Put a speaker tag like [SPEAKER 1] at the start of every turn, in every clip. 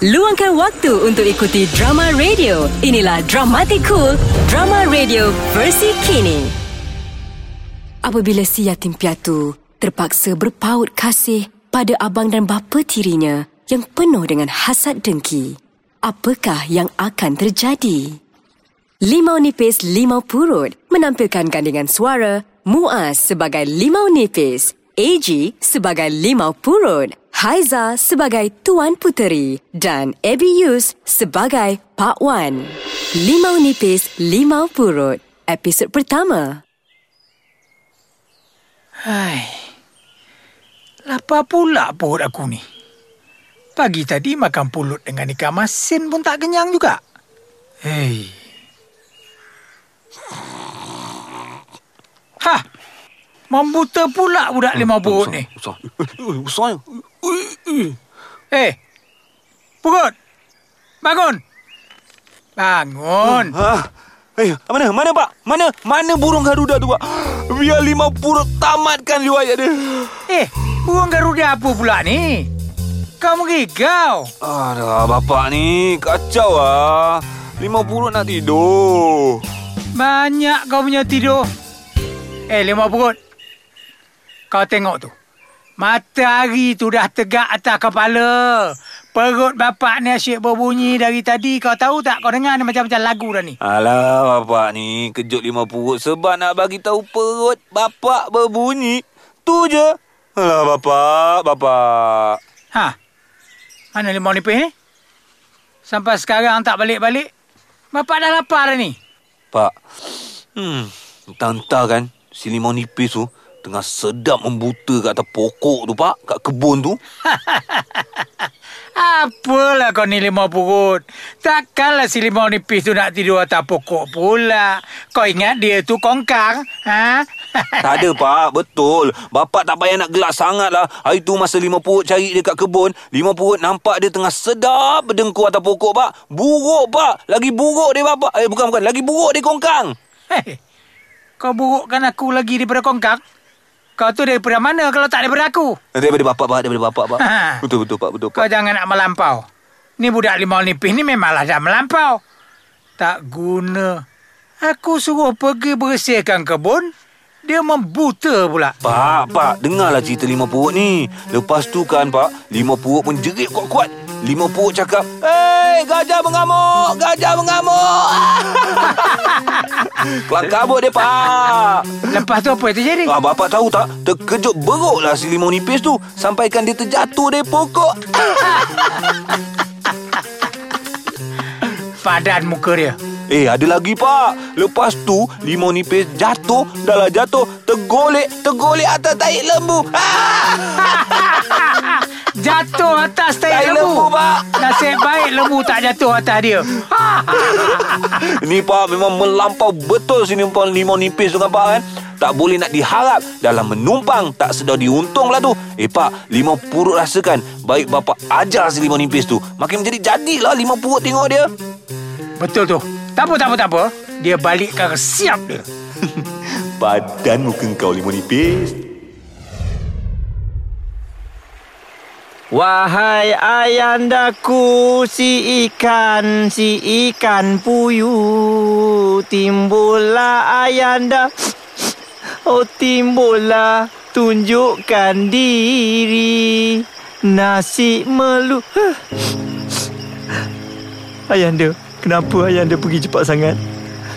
[SPEAKER 1] Luangkan waktu untuk ikuti drama radio. Inilah Dramatic Cool, drama radio versi kini. Apabila si yatim piatu terpaksa berpaut kasih pada abang dan bapa tirinya yang penuh dengan hasad dengki, apakah yang akan terjadi? Limau Nipis Limau Purut menampilkan gandingan suara Muaz sebagai Limau Nipis, AG sebagai Limau Purut, Haiza sebagai Tuan Puteri dan Abby Yus sebagai Pak Wan. Limau Nipis Limau Purut, episod pertama.
[SPEAKER 2] Hai. Lapar pula perut aku ni. Pagi tadi makan pulut dengan ikan masin pun tak kenyang juga. Hei. Ha! Membuta pula budak lima perut ni.
[SPEAKER 3] Besar. Ui,
[SPEAKER 2] Eh. Perut. Bangun. Bangun.
[SPEAKER 3] Ha. Eh, mana? Mana, Pak? Mana? Mana burung garuda tu, Pak? Biar lima purut tamatkan riwayat dia.
[SPEAKER 2] Eh, burung garuda apa pula ni? Kau merigau.
[SPEAKER 3] Aduh, bapak ni kacau ah. Lima purut nak tidur.
[SPEAKER 2] Banyak kau punya tidur. Eh, lima perut. Kau tengok tu. Matahari tu dah tegak atas kepala. Perut bapak ni asyik berbunyi dari tadi. Kau tahu tak? Kau dengar ni macam-macam lagu dah ni.
[SPEAKER 3] Alah, bapak ni kejut lima purut sebab nak bagi tahu perut bapak berbunyi. Tu je. Alah, bapak, bapak.
[SPEAKER 2] Ha? Mana limau nipis ni? Sampai sekarang tak balik-balik. Bapak dah lapar dah ni.
[SPEAKER 3] Pak, hmm, entah-entah kan si limau nipis tu tengah sedap membuta kat atas pokok tu, Pak. Kat kebun tu.
[SPEAKER 2] Apalah kau ni limau perut. Takkanlah si limau nipis tu nak tidur atas pokok pula. Kau ingat dia tu kongkang? Ha?
[SPEAKER 3] tak ada, Pak. Betul. Bapak tak payah nak gelak sangat lah. Hari tu masa lima purut cari dia kat kebun, lima purut nampak dia tengah sedap berdengkur atas pokok, Pak. Buruk, Pak. Lagi buruk dia, Bapak. Eh, bukan, bukan. Lagi buruk dia kongkang.
[SPEAKER 2] Hei, kau burukkan aku lagi daripada kongkang? Kau tu daripada mana kalau tak daripada aku?
[SPEAKER 3] Daripada bapak, Pak. Daripada bapak, Pak.
[SPEAKER 2] Ha.
[SPEAKER 3] Betul, betul, Pak. Betul,
[SPEAKER 2] Kau
[SPEAKER 3] Pak.
[SPEAKER 2] jangan nak melampau. Ni budak limau nipis ni memanglah dah melampau. Tak guna. Aku suruh pergi bersihkan kebun. Dia membuta pula.
[SPEAKER 3] Pak, Pak, dengarlah cerita lima purut ni. Lepas tu kan, Pak, lima purut pun jerit kuat-kuat. Lima purut cakap, Hei, gajah mengamuk, gajah mengamuk. Kelang kabut dia, Pak.
[SPEAKER 2] Lepas tu apa yang terjadi?
[SPEAKER 3] Ah, bapak tahu tak, terkejut beruklah si limau nipis tu sampaikan dia terjatuh dari pokok.
[SPEAKER 2] Padan muka dia.
[SPEAKER 3] Eh, ada lagi, Pak. Lepas tu, limau nipis jatuh, dah lah jatuh, tergolek, tergolek atas tahi lembu. Ah!
[SPEAKER 2] Jatuh atas tai
[SPEAKER 3] Tai
[SPEAKER 2] lembu.
[SPEAKER 3] Pak.
[SPEAKER 2] Nasib baik lembu tak jatuh atas dia.
[SPEAKER 3] Ni Pak memang melampau betul si limau, limau nipis tu kan Pak kan Tak boleh nak diharap Dalam menumpang Tak sedar diuntung lah tu Eh Pak Limau purut rasakan Baik bapak ajar si limau nipis tu Makin menjadi jadilah limau purut tengok dia
[SPEAKER 2] Betul tu. Tak apa, tak apa, tak apa. Dia balikkan siap dia.
[SPEAKER 3] Badan muka kau limau nipis
[SPEAKER 4] Wahai ayandaku si ikan si ikan puyuh timbullah ayanda. Oh timbullah tunjukkan diri. Nasi melu Ayanda kenapa ayanda pergi cepat sangat?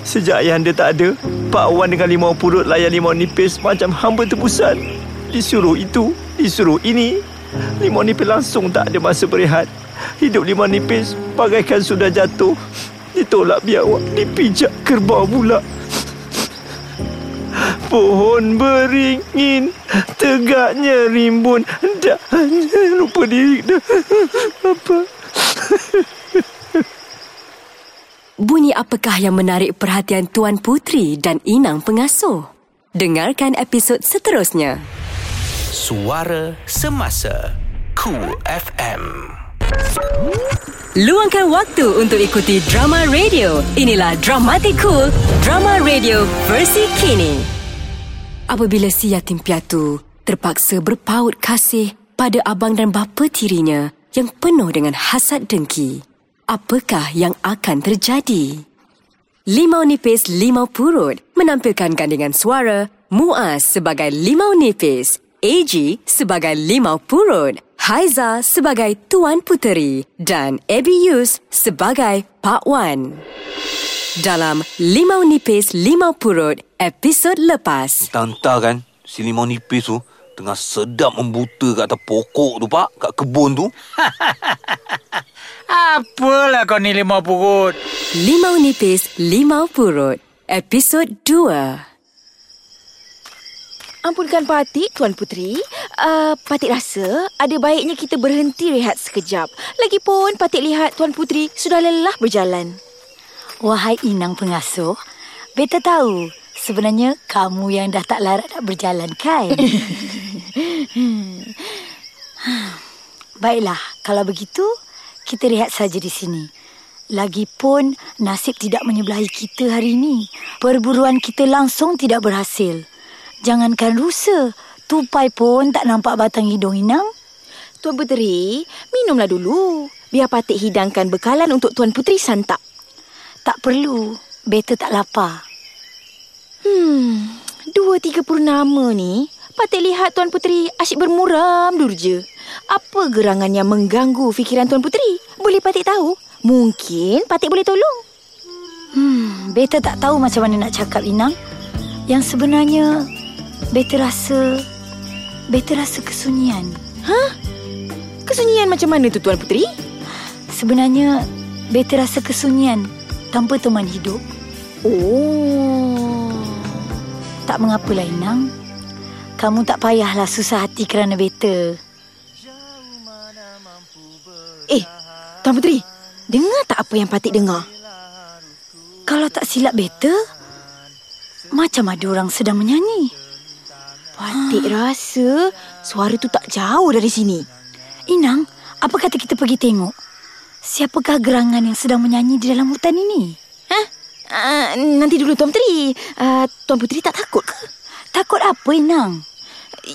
[SPEAKER 4] Sejak ayanda tak ada Pak Wan dengan limau purut layan limau nipis macam hamba tebusan. Disuruh itu disuruh ini Limau nipis langsung tak ada masa berehat. Hidup limau nipis bagaikan sudah jatuh. Ditolak biawak, dipijak kerbau pula. Pohon beringin, tegaknya rimbun. Dah lupa diri dah. Apa?
[SPEAKER 1] Bunyi apakah yang menarik perhatian Tuan Putri dan Inang Pengasuh? Dengarkan episod seterusnya.
[SPEAKER 5] Suara Semasa Cool FM
[SPEAKER 1] Luangkan waktu untuk ikuti drama radio. Inilah Dramatic Cool, drama radio versi kini. Apabila si yatim piatu terpaksa berpaut kasih pada abang dan bapa tirinya yang penuh dengan hasad dengki. Apakah yang akan terjadi? Limau Nipis Limau Purut menampilkan gandingan suara Muaz sebagai Limau Nipis, AG sebagai Limau Purut, Haiza sebagai Tuan Puteri dan Abby Yus sebagai Pak Wan. Dalam Limau Nipis Limau Purut episod lepas.
[SPEAKER 3] Tanta kan Si limau nipis tu Tengah sedap membuta kat atas pokok tu pak Kat kebun tu
[SPEAKER 2] Apalah kau ni limau purut.
[SPEAKER 1] Limau Nipis Limau Purut episod 2.
[SPEAKER 6] Ampunkan Patik, Tuan Puteri. Uh, Patik rasa ada baiknya kita berhenti rehat sekejap. Lagipun Patik lihat Tuan Puteri sudah lelah berjalan.
[SPEAKER 7] Wahai inang pengasuh, beta tahu sebenarnya kamu yang dah tak larat nak berjalan kan? Baiklah, kalau begitu kita rehat saja di sini. Lagipun nasib tidak menyebelahi kita hari ini. Perburuan kita langsung tidak berhasil. Jangankan rusa, tupai pun tak nampak batang hidung inang.
[SPEAKER 6] Tuan Puteri, minumlah dulu. Biar Patik hidangkan bekalan untuk Tuan Puteri santap.
[SPEAKER 7] Tak perlu, beta tak lapar.
[SPEAKER 6] Hmm, dua tiga purnama ni, Patik lihat Tuan Puteri asyik bermuram durja. Apa gerangan yang mengganggu fikiran Tuan Puteri? Boleh Patik tahu? Mungkin Patik boleh tolong.
[SPEAKER 7] Hmm, beta tak tahu macam mana nak cakap inang. Yang sebenarnya, beta rasa... Beta rasa kesunyian.
[SPEAKER 6] Kesunyian macam mana tu Tuan Puteri?
[SPEAKER 7] Sebenarnya, beta rasa kesunyian tanpa teman hidup.
[SPEAKER 6] Oh.
[SPEAKER 7] Tak mengapalah inang. Kamu tak payahlah susah hati kerana beta.
[SPEAKER 6] Eh, Tuan Puteri, dengar tak apa yang Patik dengar?
[SPEAKER 7] Kalau tak silap beta, macam ada orang sedang menyanyi.
[SPEAKER 6] Patik rasa suara tu tak jauh dari sini.
[SPEAKER 7] Inang, apa kata kita pergi tengok? Siapakah gerangan yang sedang menyanyi di dalam hutan ini?
[SPEAKER 6] Hah? Uh, nanti dulu Tuan Puteri. Uh, Tuan Puteri tak takut ke?
[SPEAKER 7] Takut apa, Inang?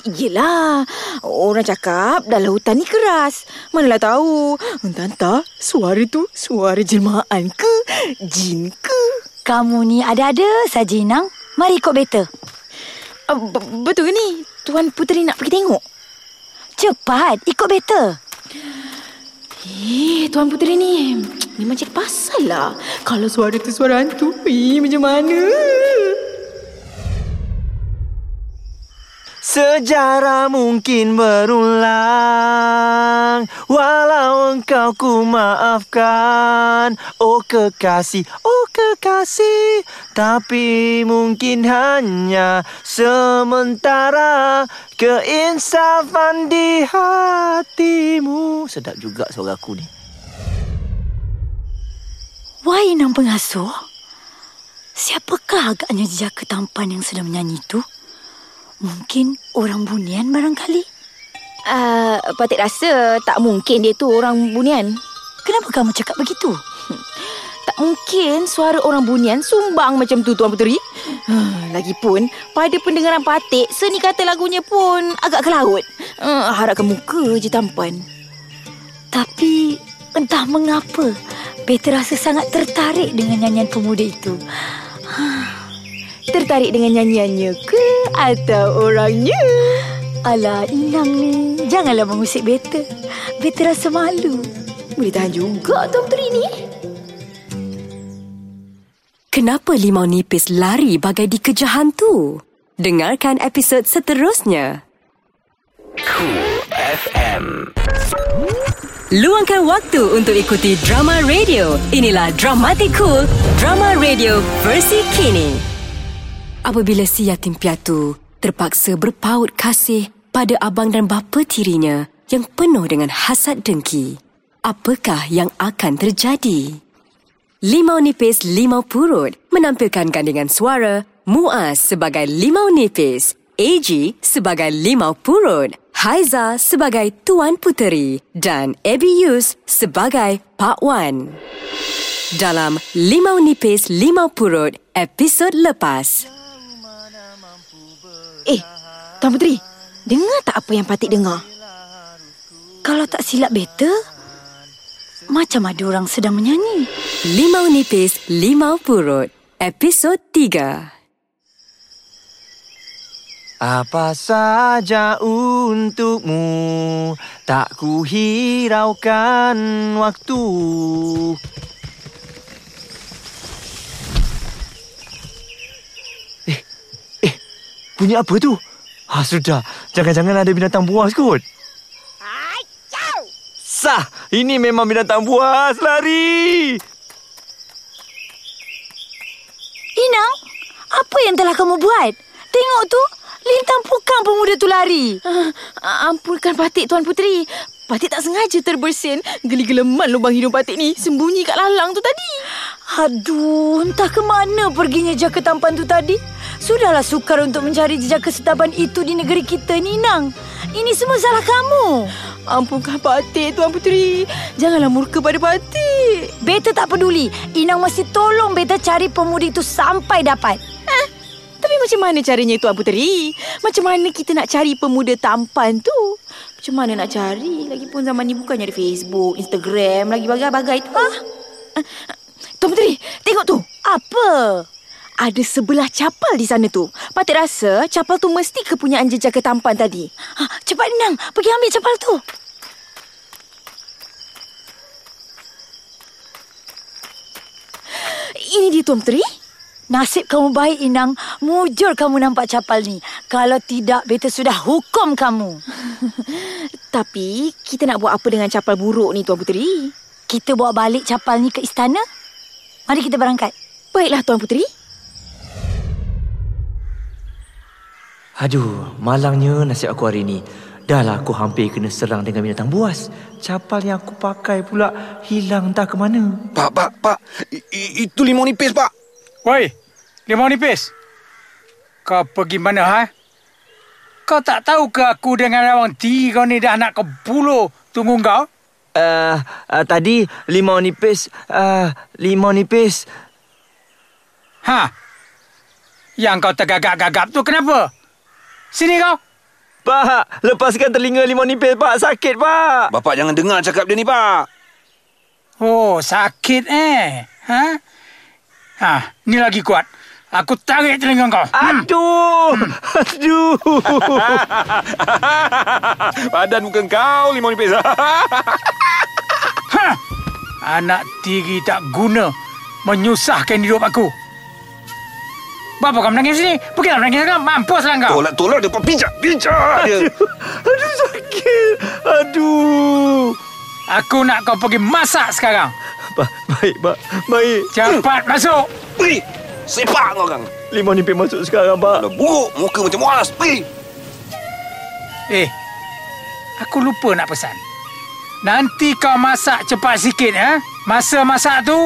[SPEAKER 6] Yelah, orang cakap dalam hutan ni keras. Manalah tahu. Entah-entah, suara tu suara jelmaan ke? Jin ke?
[SPEAKER 7] Kamu ni ada-ada saja, Inang. Mari ikut beta.
[SPEAKER 6] Betul ke ni? Tuan Puteri nak pergi tengok?
[SPEAKER 7] Cepat, ikut beta.
[SPEAKER 6] Eh, Tuan Puteri ni Memang cik pasal lah Kalau suara tu suara hantu Eh, macam mana?
[SPEAKER 4] Sejarah mungkin berulang. Walau engkau ku maafkan. Oh kekasih, oh kekasih. Tapi mungkin hanya sementara Keinsafan di hatimu. Sedap juga suara aku ni.
[SPEAKER 7] Wah, Inang pengasuh. Siapakah agaknya jejak ketampan yang sedang menyanyi itu? Mungkin orang bunian barangkali.
[SPEAKER 6] Uh, Patik rasa tak mungkin dia tu orang bunian
[SPEAKER 7] Kenapa kamu cakap begitu?
[SPEAKER 6] Tak mungkin suara orang bunian sumbang macam tu Tuan Puteri uh, Lagipun pada pendengaran Patik Seni kata lagunya pun agak ke laut uh, Harapkan muka je tampan
[SPEAKER 7] Tapi entah mengapa Beta rasa sangat tertarik dengan nyanyian pemuda itu.
[SPEAKER 6] Tertarik dengan nyanyiannya ke atau orangnya?
[SPEAKER 7] Alah, Inang ni. Janganlah mengusik beta. Beta rasa malu.
[SPEAKER 6] Boleh tahan juga Tuan Puteri ni
[SPEAKER 1] Kenapa limau nipis lari bagai dikejar hantu? Dengarkan episod seterusnya.
[SPEAKER 5] Cool FM.
[SPEAKER 1] Luangkan waktu untuk ikuti drama radio. Inilah Dramatic Cool, drama radio versi kini. Apabila si yatim piatu terpaksa berpaut kasih pada abang dan bapa tirinya yang penuh dengan hasad dengki, apakah yang akan terjadi? Limau Nipis Limau Purut menampilkan gandingan suara Muaz sebagai Limau Nipis, AG sebagai Limau Purut, Haiza sebagai Tuan Puteri dan Abby Yus sebagai Pak Wan. Dalam Limau Nipis Limau Purut episod lepas.
[SPEAKER 6] Eh Tuan Puteri Dengar tak apa yang Patik dengar?
[SPEAKER 7] Kalau tak silap beta, macam ada orang sedang menyanyi.
[SPEAKER 1] Limau Nipis, Limau Purut. Episod 3.
[SPEAKER 4] Apa saja untukmu Tak ku hiraukan waktu Eh, eh, bunyi apa tu? Ha, sudah. Jangan-jangan ada binatang buas kot. Sah, ini memang binatang buas. Lari!
[SPEAKER 7] Inang, apa yang telah kamu buat? Tengok tu, lintang pukang pemuda tu lari.
[SPEAKER 6] Ah, ampunkan Patik Tuan Puteri. Patik tak sengaja terbersin. Geli-geleman lubang hidung Patik ni sembunyi kat lalang tu tadi.
[SPEAKER 7] Aduh, entah ke mana perginya jaka tampan tu tadi. Sudahlah sukar untuk mencari jejak kesetaban itu di negeri kita ni, Nang. Ini semua salah kamu.
[SPEAKER 6] Ampunkan Patik Tuan Puteri. Janganlah murka pada Patik.
[SPEAKER 7] Beta tak peduli. Inang mesti tolong Beta cari pemuda itu sampai dapat.
[SPEAKER 6] Tapi macam mana caranya Tuan Puteri? Macam mana kita nak cari pemuda tampan tu? Macam mana nak cari? Lagipun zaman ni bukannya ada Facebook, Instagram, lagi bagai-bagai tu. Ah. Ah, Tuan Puteri, tengok tu.
[SPEAKER 7] Apa?
[SPEAKER 6] Ada sebelah capal di sana tu. Patik rasa capal tu mesti kepunyaan jejaka tampan tadi.
[SPEAKER 7] Ha, cepat Inang, pergi ambil capal tu.
[SPEAKER 6] Ini dia Tuan Puteri.
[SPEAKER 7] Nasib kamu baik, Inang. Mujur kamu nampak capal ni. Kalau tidak, Beta sudah hukum kamu.
[SPEAKER 6] Tapi kita nak buat apa dengan capal buruk ni Tuan Puteri?
[SPEAKER 7] Kita bawa balik capal ni ke istana. Mari kita berangkat.
[SPEAKER 6] Baiklah Tuan Puteri.
[SPEAKER 4] Aduh, malangnya nasib aku hari ni. Dahlah aku hampir kena serang dengan binatang buas. Capal yang aku pakai pula hilang entah ke mana.
[SPEAKER 3] Pak, pak, pak. I- i- itu limau nipis, pak.
[SPEAKER 2] Woi, limau nipis. Kau pergi mana, ha? Kau tak tahu ke aku dengan awang ti kau ni dah nak ke bulu tunggu kau?
[SPEAKER 4] Uh, uh, tadi limau nipis. Uh, limau nipis.
[SPEAKER 2] Ha? Yang kau tergagap-gagap tu kenapa? Sini kau.
[SPEAKER 4] Pak, lepaskan telinga limau nipis, Pak. Sakit, Pak.
[SPEAKER 3] Bapak jangan dengar cakap dia ni, pak.
[SPEAKER 2] Oh, sakit eh. Ha? Ha, ni lagi kuat. Aku tarik telinga kau. Hmm.
[SPEAKER 4] Aduh. Aduh.
[SPEAKER 3] Badan muka kau limau nipis.
[SPEAKER 2] Ha! Anak tiri tak guna menyusahkan hidup aku. Bapa kau menangis sini? Pergilah menangis kau. Mampuslah kau.
[SPEAKER 3] tolak, tolak dia. Pijak, pijak dia.
[SPEAKER 4] Aduh, sakit. Aduh.
[SPEAKER 2] Aku nak kau pergi masak sekarang.
[SPEAKER 4] Pak, baik, Pak. Baik.
[SPEAKER 2] Cepat masuk.
[SPEAKER 3] Pergi. Sepak kau orang.
[SPEAKER 4] Limau nipis masuk sekarang, Pak.
[SPEAKER 3] Dah buruk, muka macam was. Pergi.
[SPEAKER 2] Eh, aku lupa nak pesan. Nanti kau masak cepat sikit ya. Masa masak tu,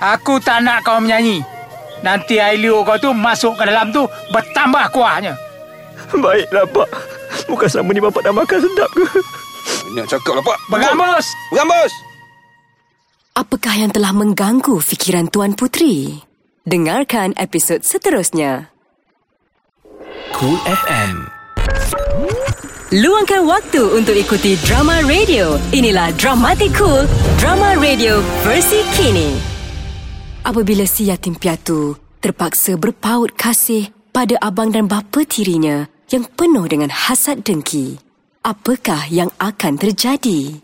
[SPEAKER 2] aku tak nak kau menyanyi. Nanti air liur kau tu masuk ke dalam tu bertambah kuahnya.
[SPEAKER 4] Baiklah, Pak. Bukan selama ni Bapak dah makan sedap ke?
[SPEAKER 3] Nak cakap lah, pak.
[SPEAKER 2] Bergambus.
[SPEAKER 3] Bergambus.
[SPEAKER 1] Apakah yang telah mengganggu fikiran Tuan Putri? Dengarkan episod seterusnya.
[SPEAKER 5] Cool FM.
[SPEAKER 1] Luangkan waktu untuk ikuti drama radio. Inilah Dramatic Cool, drama radio versi kini. Apabila si yatim piatu terpaksa berpaut kasih pada abang dan bapa tirinya yang penuh dengan hasad dengki, apakah yang akan terjadi?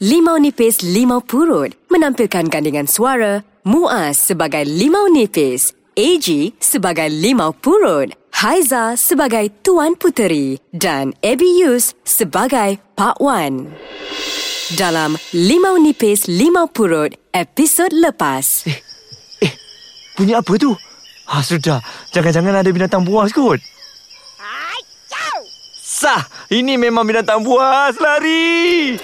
[SPEAKER 1] Limau Nipis Limau Purut menampilkan gandingan suara Muaz sebagai Limau Nipis, AG sebagai Limau Purut, Haiza sebagai Tuan Puteri dan Abby Yus sebagai Pak Wan. Dalam Limau Nipis Limau Purut episod lepas.
[SPEAKER 4] Eh, bunyi apa tu? Ha, sudah. Jangan-jangan ada binatang buas kot. Sah, ini memang binatang buas. Lari!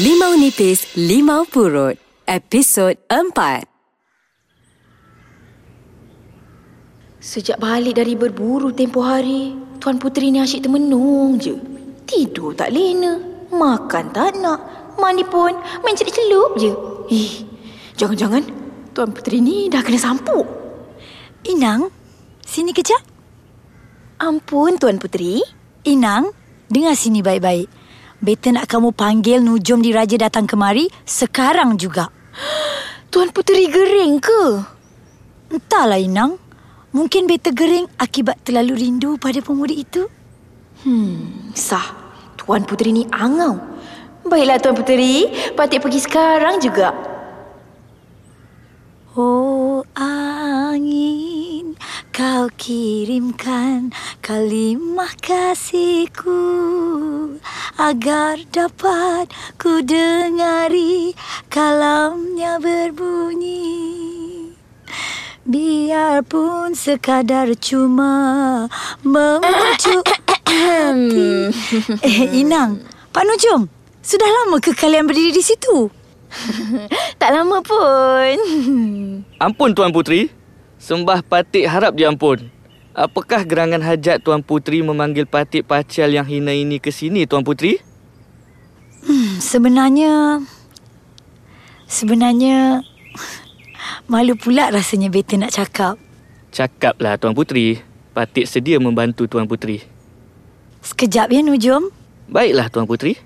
[SPEAKER 1] Limau Nipis Limau Purut episod 4.
[SPEAKER 6] Sejak balik dari berburu tempoh hari, Tuan Puteri ni asyik termenung je. Tidur tak lena, makan tak nak, mandi pun main celup-celup je. Eh, jangan-jangan Tuan Puteri ni dah kena sampuk.
[SPEAKER 7] Inang, sini kejap.
[SPEAKER 6] Ampun Tuan Puteri.
[SPEAKER 7] Inang, dengar sini baik-baik. Beta nak kamu panggil Nujum Diraja datang kemari sekarang juga.
[SPEAKER 6] Tuan Puteri gering ke?
[SPEAKER 7] Entahlah Inang. Mungkin beta gering akibat terlalu rindu pada pemuda itu.
[SPEAKER 6] Sah. Tuan Puteri ni angau. Baiklah Tuan Puteri, Patik pergi sekarang juga.
[SPEAKER 7] Oh angin, kau kirimkan kalimah kasihku agar dapat ku dengari kalamnya berbunyi. Biarpun sekadar cuma memacu hati. Eh, Inang, Pak Nujum, sudah lama ke kalian berdiri di situ?
[SPEAKER 6] Tak lama pun.
[SPEAKER 8] Ampun Tuan Puteri. Sembah Patik harap diampun. Apakah gerangan hajat Tuan Puteri memanggil Patik Pacal yang hina ini ke sini Tuan Puteri?
[SPEAKER 7] Sebenarnya Sebenarnya Malu pula rasanya beta nak cakap
[SPEAKER 8] Cakaplah Tuan Puteri. Patik sedia membantu Tuan Puteri.
[SPEAKER 7] Sekejap ya Nujum
[SPEAKER 8] Baiklah Tuan Puteri.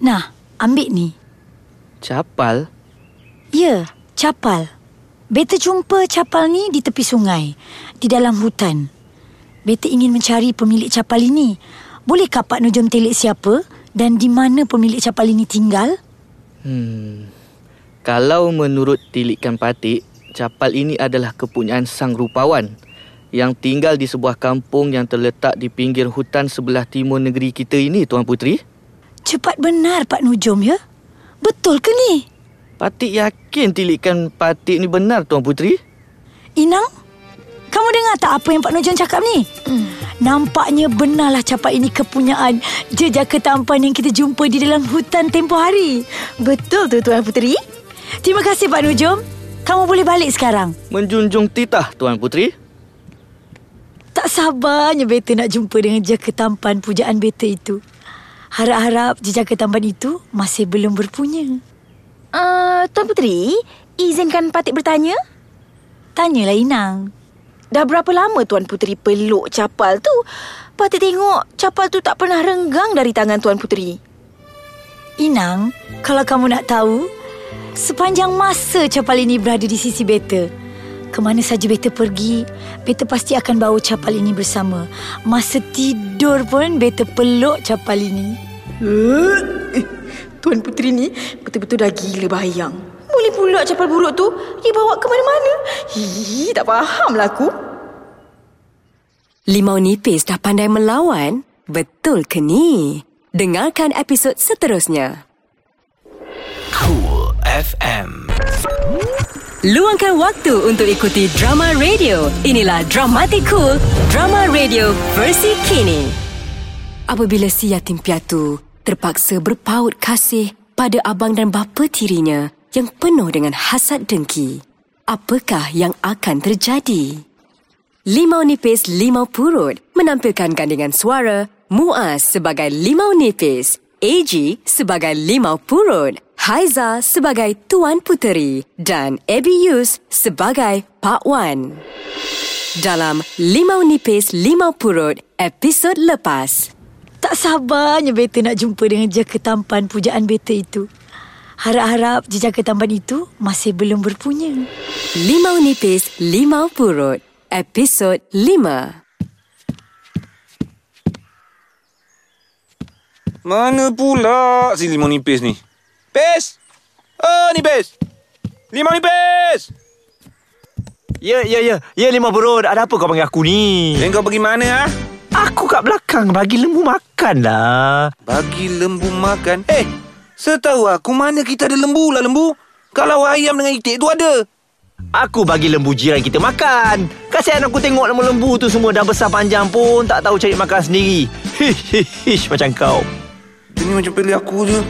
[SPEAKER 7] Nah, ambil ni
[SPEAKER 8] Capal?
[SPEAKER 7] Ya, capal Beta jumpa capal ni di tepi sungai Di dalam hutan Beta ingin mencari pemilik capal ini Bolehkah Pak Nujum telik siapa Dan di mana pemilik capal ini tinggal?
[SPEAKER 8] Hmm. Kalau menurut tilikan Patik, capal ini adalah kepunyaan sang rupawan yang tinggal di sebuah kampung yang terletak di pinggir hutan sebelah timur negeri kita ini, Tuan Puteri.
[SPEAKER 7] Cepat benar Pak Nujum ya Betul ke ni?
[SPEAKER 8] Patik yakin tilikan Patik ni benar, Tuan Puteri.
[SPEAKER 7] Inang, kamu dengar tak apa yang Pak Nujum cakap ni? Hmm. Nampaknya benarlah capat ini kepunyaan jejak ketampan yang kita jumpa di dalam hutan tempoh hari.
[SPEAKER 6] Betul tu Tuan Puteri.
[SPEAKER 7] Terima kasih Pak Nujum. Kamu boleh balik sekarang.
[SPEAKER 8] Menjunjung titah, Tuan Puteri.
[SPEAKER 7] Tak sabarnya beta nak jumpa dengan jejak ketampan pujaan beta itu. Harap-harap jejak ketampan itu masih belum berpunya.
[SPEAKER 6] Uh, Tuan Puteri, izinkan Patik bertanya.
[SPEAKER 7] Tanyalah Inang.
[SPEAKER 6] Dah berapa lama Tuan Puteri peluk capal tu? Patik tengok capal tu tak pernah renggang dari tangan Tuan Puteri.
[SPEAKER 7] Inang, kalau kamu nak tahu, sepanjang masa capal ini berada di sisi beta. Kemana saja beta pergi, beta pasti akan bawa capal ini bersama. Masa tidur pun beta peluk capal ini.
[SPEAKER 6] Eh, Tuan Puteri ni betul-betul dah gila bayang. Boleh pula capal buruk tu dibawa ke mana-mana. Hi, tak faham lah aku.
[SPEAKER 1] Limau nipis dah pandai melawan? Betul ke ni? Dengarkan episod seterusnya.
[SPEAKER 5] Cool FM.
[SPEAKER 1] Luangkan waktu untuk ikuti drama radio. Inilah Dramatic Cool, drama radio versi kini. Apabila si yatim piatu terpaksa berpaut kasih pada abang dan bapa tirinya yang penuh dengan hasad dengki, apakah yang akan terjadi? Limau Nipis Limau Purut menampilkan gandingan suara Muaz sebagai Limau Nipis, AG sebagai Limau Purut, Haiza sebagai Tuan Puteri dan Abby Yus sebagai Pak Wan. Dalam Limau Nipis Limau Purut episod lepas.
[SPEAKER 7] Tak sabarnya beta nak jumpa dengan jejak ketampan pujaan beta itu. Harap-harap jejak ketampan itu masih belum berpunya.
[SPEAKER 1] Limau Nipis Limau Purut episod 5.
[SPEAKER 3] Mana pula si limau nipis ni? Pes! Oh, nipis! Limau nipis!
[SPEAKER 4] Ya, ya, ya. Ya, lima perut. Ada apa kau panggil aku ni?
[SPEAKER 3] Eh, kau pergi mana, ha?
[SPEAKER 4] Aku kat belakang bagi lembu makan lah.
[SPEAKER 3] Bagi lembu makan. Eh, setahu aku mana kita ada lembu lah lembu. Kalau ayam dengan itik tu ada.
[SPEAKER 4] Aku bagi lembu jiran kita makan. Kasihan aku tengok lembu-lembu tu semua dah besar panjang pun tak tahu cari makan sendiri. Hish, hish, hish macam kau.
[SPEAKER 3] Dia ni macam pilih aku je.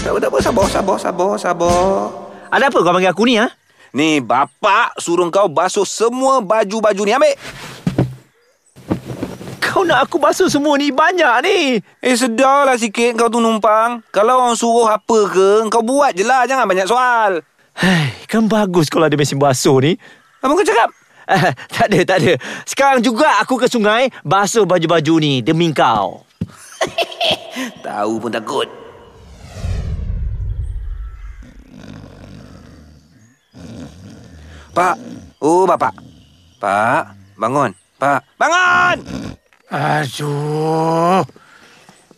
[SPEAKER 3] Tak apa, tak apa. Sabar, sabar, sabar, sabar.
[SPEAKER 4] Ada apa kau panggil aku ni, ha?
[SPEAKER 3] Ni, bapak suruh kau basuh semua baju-baju ni. Ambil.
[SPEAKER 4] Kau nak aku basuh semua ni banyak ni.
[SPEAKER 3] Eh, sedarlah sikit kau tu numpang. Kalau orang suruh apa ke, kau buat je lah. Jangan banyak soal.
[SPEAKER 4] Hai, kan bagus kalau ada mesin basuh ni.
[SPEAKER 3] Apa kau cakap?
[SPEAKER 4] Eh, tak ada, tak ada. Sekarang juga aku ke sungai basuh baju-baju ni demi kau.
[SPEAKER 3] Tahu pun takut. Pak. Oh, bapak. Pak, bangun. Pak, bangun!
[SPEAKER 2] Aduh.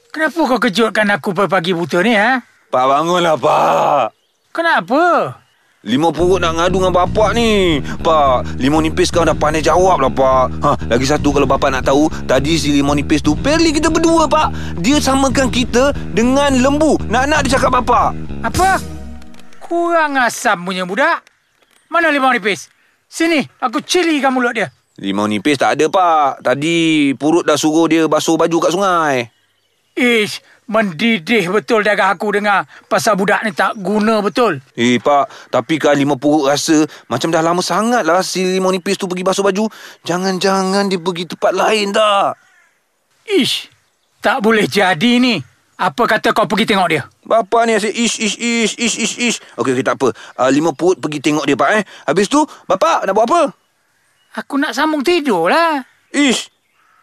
[SPEAKER 2] Kenapa kau kejutkan aku pagi buta ni, ha?
[SPEAKER 3] Pak, bangunlah, Pak.
[SPEAKER 2] Kenapa?
[SPEAKER 3] Lima purut nak ngadu dengan bapak ni. Pak, limau nipis kau dah pandai jawab lah, Pak. Ha, lagi satu kalau bapak nak tahu, tadi si limau nipis tu perli kita berdua, Pak. Dia samakan kita dengan lembu. Nak-nak dia cakap bapak.
[SPEAKER 2] Apa? Kurang asam punya budak. Mana limau nipis? Sini, aku cilikan mulut dia.
[SPEAKER 3] Limau nipis tak ada, Pak. Tadi purut dah suruh dia basuh baju kat sungai.
[SPEAKER 2] Ish, mendidih betul dagang aku dengar. Pasal budak ni tak guna betul.
[SPEAKER 3] Eh, Pak. Tapi kan lima purut rasa macam dah lama sangat lah si limau nipis tu pergi basuh baju. Jangan-jangan dia pergi tempat lain tak?
[SPEAKER 2] Ish, tak boleh jadi ni. Apa kata kau pergi tengok dia?
[SPEAKER 3] Bapa ni asyik ish, ish, ish, ish, ish, ish. Okey, okey, tak apa. Uh, lima purut pergi tengok dia, Pak, eh. Habis tu, Bapak nak buat apa?
[SPEAKER 2] Aku nak sambung tidur lah.
[SPEAKER 3] Ish,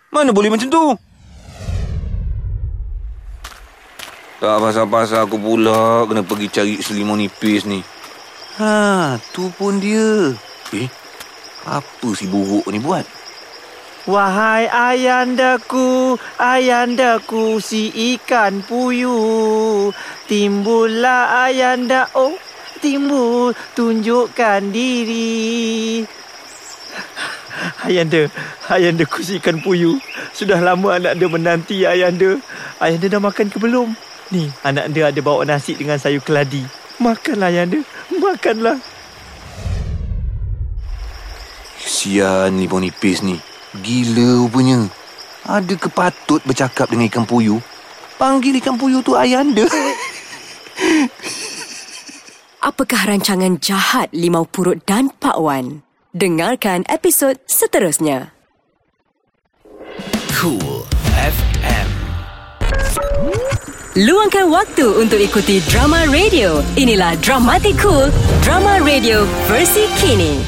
[SPEAKER 3] mana boleh macam tu? Tak pasal-pasal aku pula kena pergi cari selimut nipis ni. Ha, tu pun dia. Eh, apa si buruk ni buat?
[SPEAKER 4] Wahai ayandaku, ayandaku si ikan puyuh. Timbullah ayanda, oh timbul, tunjukkan diri. Ayanda, ayanda ku si ikan puyuh. Sudah lama anak dia menanti ayanda. Ayanda dah makan ke belum? Ni, anak dia ada bawa nasi dengan sayur keladi. Makanlah ayanda, makanlah.
[SPEAKER 3] Kesian limau nipis ni. Gila rupanya. Ada kepatut bercakap dengan ikan puyuh? Panggil ikan puyuh tu ayanda.
[SPEAKER 1] Apakah rancangan jahat Limau Purut dan Pak Wan? Dengarkan episod seterusnya.
[SPEAKER 5] Cool FM.
[SPEAKER 1] Luangkan waktu untuk ikuti drama radio. Inilah Dramatic Cool, drama radio versi kini.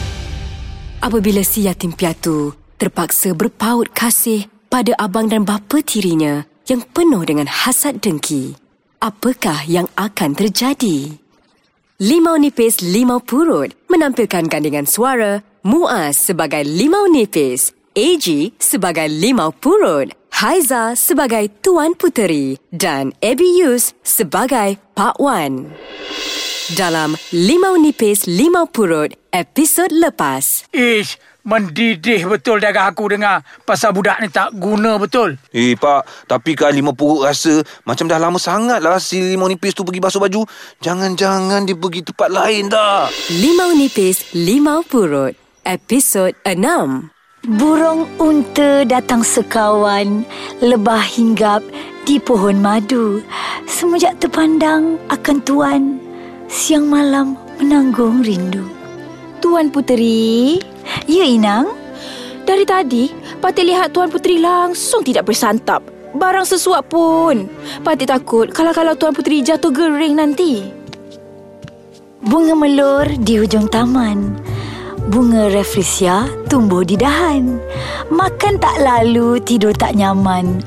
[SPEAKER 1] Apabila si yatim piatu terpaksa berpaut kasih pada abang dan bapa tirinya yang penuh dengan hasad dengki, apakah yang akan terjadi? Limau Nipis Limau Purut menampilkan gandingan suara Muaz sebagai Limau Nipis, AG sebagai Limau Purut, Haiza sebagai Tuan Puteri dan Abby Yus sebagai Pak Wan. Dalam Limau Nipis Limau Purut episod lepas.
[SPEAKER 2] Ish, mendidih betul dagang aku dengar. Pasal budak ni tak guna betul.
[SPEAKER 3] Eh, Pak. Tapi kan lima purut rasa macam dah lama sangat lah si limau nipis tu pergi basuh baju. Jangan-jangan dia pergi tempat lain tak?
[SPEAKER 1] Limau Nipis Limau Purut episod 6.
[SPEAKER 7] Burung unta datang sekawan, lebah hinggap di pohon madu. Semenjak terpandang akan tuan, siang malam menanggung rindu.
[SPEAKER 6] Tuan Puteri,
[SPEAKER 7] Ya, Inang?
[SPEAKER 6] dari tadi Patik lihat Tuan Puteri langsung tidak bersantap. Barang sesuap pun. Patik takut kalau-kalau Tuan Puteri jatuh gering nanti.
[SPEAKER 7] Bunga melur di hujung taman. Bunga refrisia tumbuh di dahan. Makan tak lalu, tidur tak nyaman.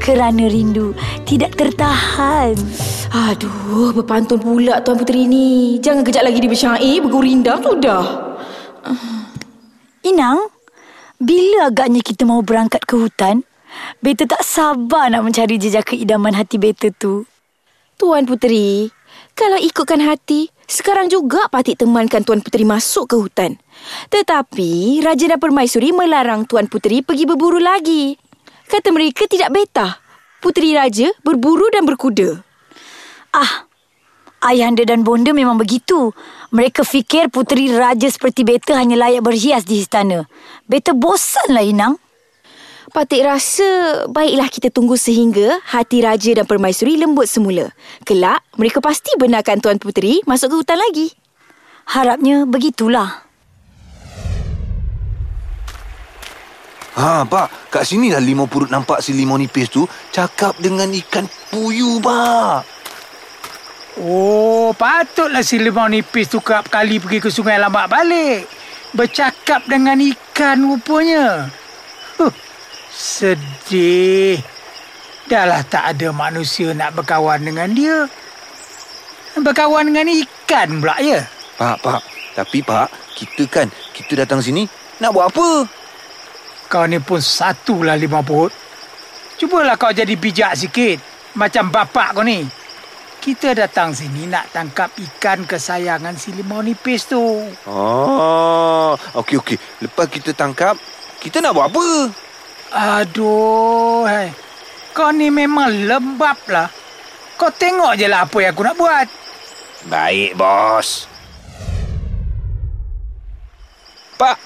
[SPEAKER 7] Kerana rindu tidak tertahan.
[SPEAKER 6] Aduh, berpantun pula Tuan Puteri ni. Jangan kejap lagi dibersyair, bergurindam sudah.
[SPEAKER 7] Inang, bila agaknya kita mau berangkat ke hutan? Beta tak sabar nak mencari jejak keidaman hati beta tu.
[SPEAKER 6] Tuan Puteri, kalau ikutkan hati, sekarang juga Patik temankan Tuan Puteri masuk ke hutan. Tetapi Raja dan Permaisuri melarang Tuan Puteri pergi berburu lagi. Kata mereka tidak betah. Puteri Raja berburu dan berkuda.
[SPEAKER 7] Ah, ayahanda dan bonda memang begitu. Mereka fikir puteri raja seperti beta hanya layak berhias di istana. Beta bosanlah, Inang.
[SPEAKER 6] Patik rasa baiklah kita tunggu sehingga hati Raja dan Permaisuri lembut semula. Kelak, mereka pasti benarkan Tuan Puteri masuk ke hutan lagi.
[SPEAKER 7] Harapnya begitulah.
[SPEAKER 3] Ha, Pak. Kat sini dah limau purut nampak si limau nipis tu cakap dengan ikan puyuh, Pak.
[SPEAKER 2] Oh, patutlah si limau nipis tu kerap kali pergi ke sungai lambat balik. Bercakap dengan ikan rupanya. Sedih. Dahlah tak ada manusia nak berkawan dengan dia. Berkawan dengan ikan pula ya.
[SPEAKER 3] Pak, pak. Tapi pak, kita kan, kita datang sini nak buat apa?
[SPEAKER 2] Kau ni pun satulah lima perut. Cubalah kau jadi bijak sikit. Macam bapak kau ni. Kita datang sini nak tangkap ikan kesayangan si limau nipis tu.
[SPEAKER 3] Oh, okey okey. Lepas kita tangkap, kita nak buat apa?
[SPEAKER 2] Aduh, hai. Kau ni memang lembab lah. Kau tengok je lah apa yang aku nak buat.
[SPEAKER 3] Baik, bos. Pak,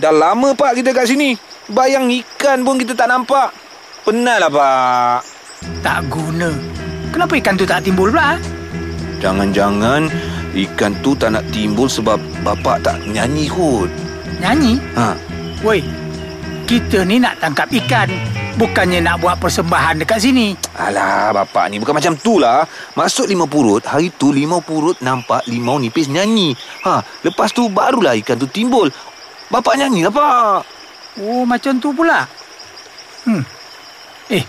[SPEAKER 3] dah lama pak kita kat sini. Bayang ikan pun kita tak nampak. Penat lah, Pak.
[SPEAKER 2] Tak guna. Kenapa ikan tu tak timbul pula?
[SPEAKER 3] Jangan-jangan ikan tu tak nak timbul sebab bapak tak nyanyi kot.
[SPEAKER 2] Nyanyi?
[SPEAKER 3] Ha,
[SPEAKER 2] Woi, kita ni nak tangkap ikan. Bukannya nak buat persembahan dekat sini.
[SPEAKER 3] Alah, bapak ni bukan macam tu lah. Masuk limau purut, hari tu limau purut nampak limau nipis nyanyi. Ha, lepas tu barulah ikan tu timbul. Bapak nyanyi lah, Pak.
[SPEAKER 2] Oh, macam tu pula. Hmm. Eh,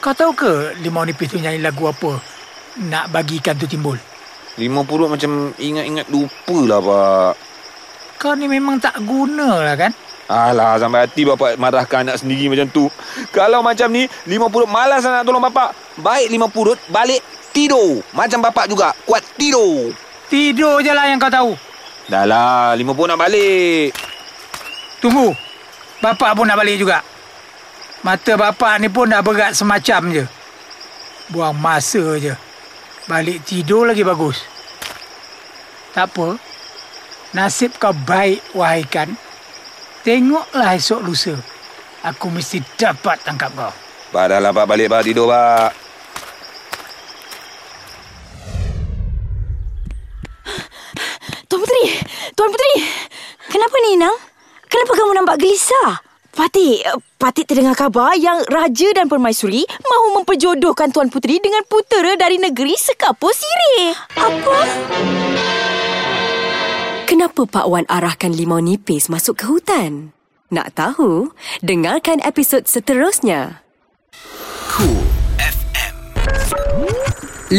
[SPEAKER 2] kau tahu ke limau nipis tu nyanyi lagu apa? Nak bagi ikan tu timbul.
[SPEAKER 3] Limau purut macam ingat-ingat lupa lah, Pak.
[SPEAKER 2] Kau ni memang tak guna lah kan?
[SPEAKER 3] Alah, sampai hati bapak marahkan anak sendiri macam tu. Kalau macam ni, limau purut malas nak tolong bapak. Baik limau purut, balik tidur. Macam bapak juga, kuat tidur.
[SPEAKER 2] Tidur je lah yang kau tahu.
[SPEAKER 3] Dah lah, limau purut nak balik.
[SPEAKER 2] Tunggu. Bapak pun nak balik juga. Mata bapak ni pun dah berat semacam je. Buang masa je. Balik tidur lagi bagus. Tak apa. Nasib kau baik, wahai kan. Tengoklah esok lusa. Aku mesti dapat tangkap kau.
[SPEAKER 3] Pak, dah lah, Pak. Balik, Pak. Tidur, Pak.
[SPEAKER 6] Tuan Puteri, Tuan Puteri. Kenapa ni, Inang? Kenapa kamu nampak gelisah? Patih, eh, Patih terdengar kabar yang Raja dan Permaisuri mahu memperjodohkan Tuan Puteri dengan putera dari negeri Sekapur Sirih. Apa?
[SPEAKER 1] Kenapa Pak Wan arahkan limau nipis masuk ke hutan? Nak tahu? Dengarkan episod seterusnya.
[SPEAKER 5] Cool FM.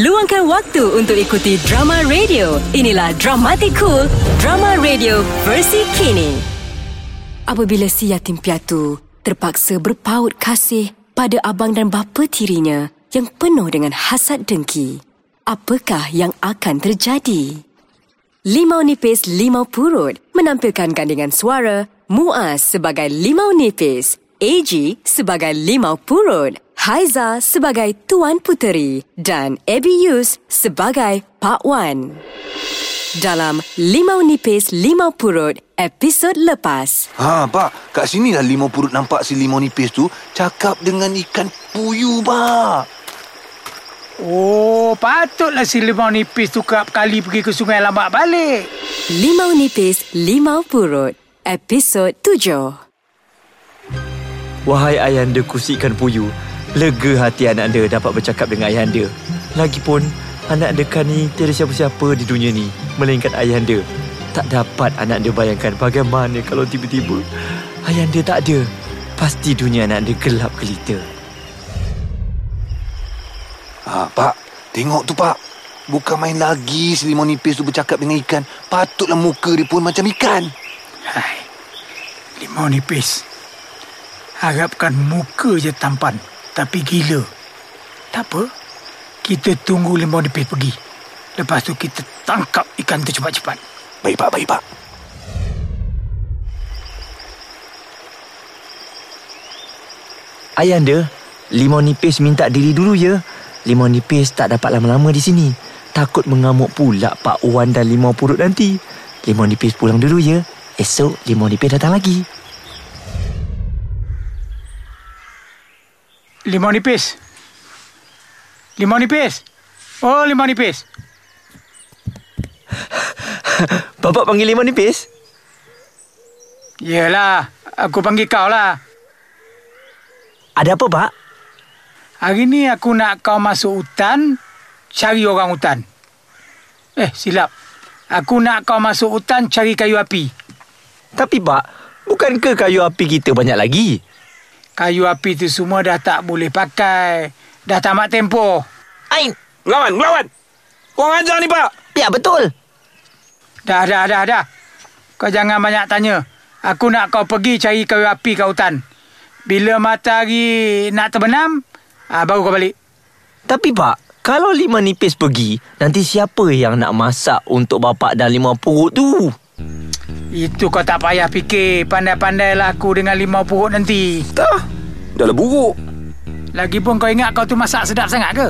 [SPEAKER 1] Luangkan waktu untuk ikuti drama radio. Inilah Dramatic Cool, drama radio versi kini. Apabila si yatim piatu terpaksa berpaut kasih pada abang dan bapa tirinya yang penuh dengan hasad dengki, apakah yang akan terjadi? Limau Nipis Limau Purut menampilkan gandingan suara Muaz sebagai Limau Nipis, AG sebagai Limau Purut, Haiza sebagai Tuan Puteri dan Abby Yus sebagai Pak Wan. Dalam Limau Nipis Limau Purut episod lepas.
[SPEAKER 3] Ha, Pak. Kat sini lah limau purut nampak si limau nipis tu cakap dengan ikan puyuh, Pak.
[SPEAKER 2] Oh, patutlah si limau nipis tu kerap kali pergi ke sungai lambat balik.
[SPEAKER 1] Limau Nipis Limau Purut episod 7.
[SPEAKER 4] Wahai ayahanda kusikan puyu, lega hati anak anda dapat bercakap dengan ayahanda. Lagipun, anak anda kan ni tiada siapa-siapa di dunia ni, melainkan ayahanda. Tak dapat anak anda bayangkan bagaimana kalau tiba-tiba ayahanda tak ada. Pasti dunia anak anda gelap gelita.
[SPEAKER 3] Ha, Pak. Tengok tu, Pak. Bukan main lagi si limau nipis tu bercakap dengan ikan. Patutlah muka dia pun macam ikan.
[SPEAKER 2] Hai, limau nipis. Harapkan muka je tampan, tapi gila. Tak apa, kita tunggu limau nipis pergi. Lepas tu kita tangkap ikan tu cepat-cepat.
[SPEAKER 3] Baik, Pak. Baik, Pak.
[SPEAKER 4] Ayahanda, limau nipis minta diri dulu ya. Limau nipis tak dapat lama-lama di sini. Takut mengamuk pula Pak Wan dan limau purut nanti. Limau nipis pulang dulu ya. Esok limau nipis datang lagi.
[SPEAKER 2] Limau nipis. Limau nipis. Oh, limau nipis.
[SPEAKER 4] Bapak panggil limau nipis?
[SPEAKER 2] Yelah, aku panggil kau lah.
[SPEAKER 4] Ada apa, Pak?
[SPEAKER 2] Hari ni aku nak kau masuk hutan, cari orang hutan. Eh, silap. Aku nak kau masuk hutan cari kayu api.
[SPEAKER 4] Tapi, Pak, bukankah kayu api kita banyak lagi?
[SPEAKER 2] Kayu api tu semua dah tak boleh pakai. Dah tamat tempoh.
[SPEAKER 4] Ain.
[SPEAKER 3] Melawan, melawan. Korang ajar ni, Pak.
[SPEAKER 4] Ya, betul.
[SPEAKER 2] Dah, dah, dah, dah. Kau jangan banyak tanya. Aku nak kau pergi cari kayu api kat hutan. Bila matahari nak terbenam, ah, baru kau balik.
[SPEAKER 4] Tapi Pak, kalau lima nipis pergi, nanti siapa yang nak masak untuk bapak dan lima purut tu?
[SPEAKER 2] Itu kau tak payah fikir. Pandai-pandailah aku dengan limau purut nanti.
[SPEAKER 3] Tak. Dah lah buruk.
[SPEAKER 2] Lagipun kau ingat kau tu masak sedap sangat ke?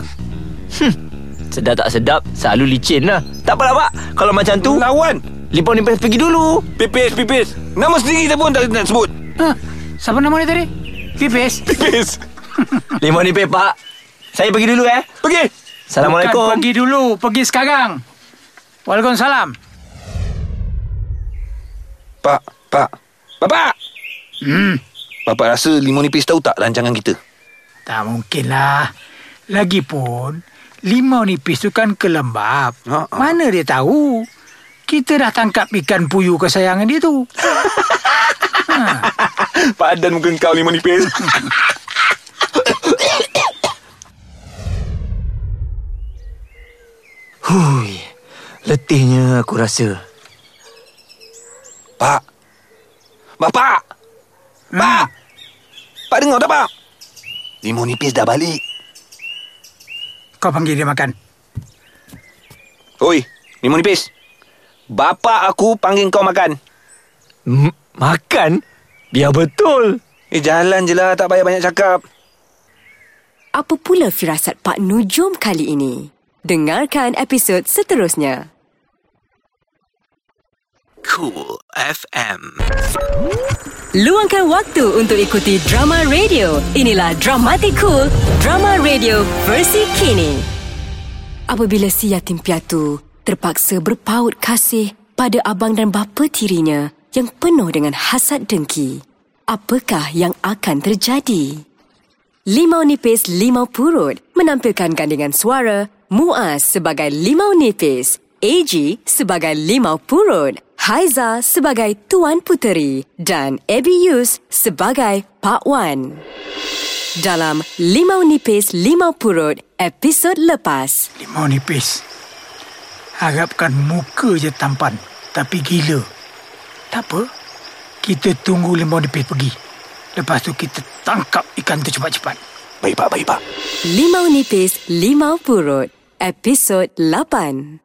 [SPEAKER 4] Sedap tak sedap, selalu licin lah. Tak apalah Pak, kalau macam tu,
[SPEAKER 3] Lawan.
[SPEAKER 4] lima nipis pergi dulu.
[SPEAKER 3] Pipis, pipis. Nama sendiri pun tak nak sebut.
[SPEAKER 2] Ha? Siapa nama dia tadi? Pipis?
[SPEAKER 3] Pipis.
[SPEAKER 4] Lima nipis Pak. Saya pergi dulu eh.
[SPEAKER 3] Pergi.
[SPEAKER 4] Assalamualaikum.
[SPEAKER 2] Bukan pergi dulu. Pergi sekarang. Waalaikumsalam.
[SPEAKER 3] Pak, Pak. Bapak.
[SPEAKER 2] Hmm.
[SPEAKER 3] Bapak rasa limau nipis tahu tak rancangan kita?
[SPEAKER 2] Tak mungkin lah. Lagipun, limau nipis tu kan kelembab.
[SPEAKER 3] Ha, ha.
[SPEAKER 2] Mana dia tahu? Kita dah tangkap ikan puyuh kesayangan dia tu.
[SPEAKER 3] Padan muka kau limau nipis.
[SPEAKER 4] Hui, letihnya aku rasa.
[SPEAKER 3] Pak. Bapak. Pak. Pak dengar tak, Pak? Limau nipis dah balik.
[SPEAKER 2] Kau panggil dia makan.
[SPEAKER 3] Oi, limau nipis. Bapak aku panggil kau makan.
[SPEAKER 4] M- makan? Biar betul.
[SPEAKER 3] Eh, jalan je lah. Tak payah banyak cakap.
[SPEAKER 1] Apa pula firasat Pak Nujum kali ini? Dengarkan episod seterusnya.
[SPEAKER 5] Cool FM.
[SPEAKER 1] Luangkan waktu untuk ikuti drama radio. Inilah Dramatic Cool, drama radio versi kini. Apabila si yatim piatu terpaksa berpaut kasih pada abang dan bapa tirinya yang penuh dengan hasad dengki, apakah yang akan terjadi? Limau Nipis Limau Purut menampilkan gandingan suara Muaz sebagai Limau Nipis, AG sebagai Limau Purut, Haiza sebagai Tuan Puteri dan Abby Yus sebagai Pak Wan. Dalam Limau Nipis Limau Purut episod lepas.
[SPEAKER 2] Limau nipis. Harapkan muka je tampan. Tapi gila. Tak apa. Kita tunggu limau nipis pergi. Lepas tu kita tangkap ikan tu cepat-cepat.
[SPEAKER 3] Baik, Pak. Baik, Pak.
[SPEAKER 1] Limau Nipis Limau Purut episod 8.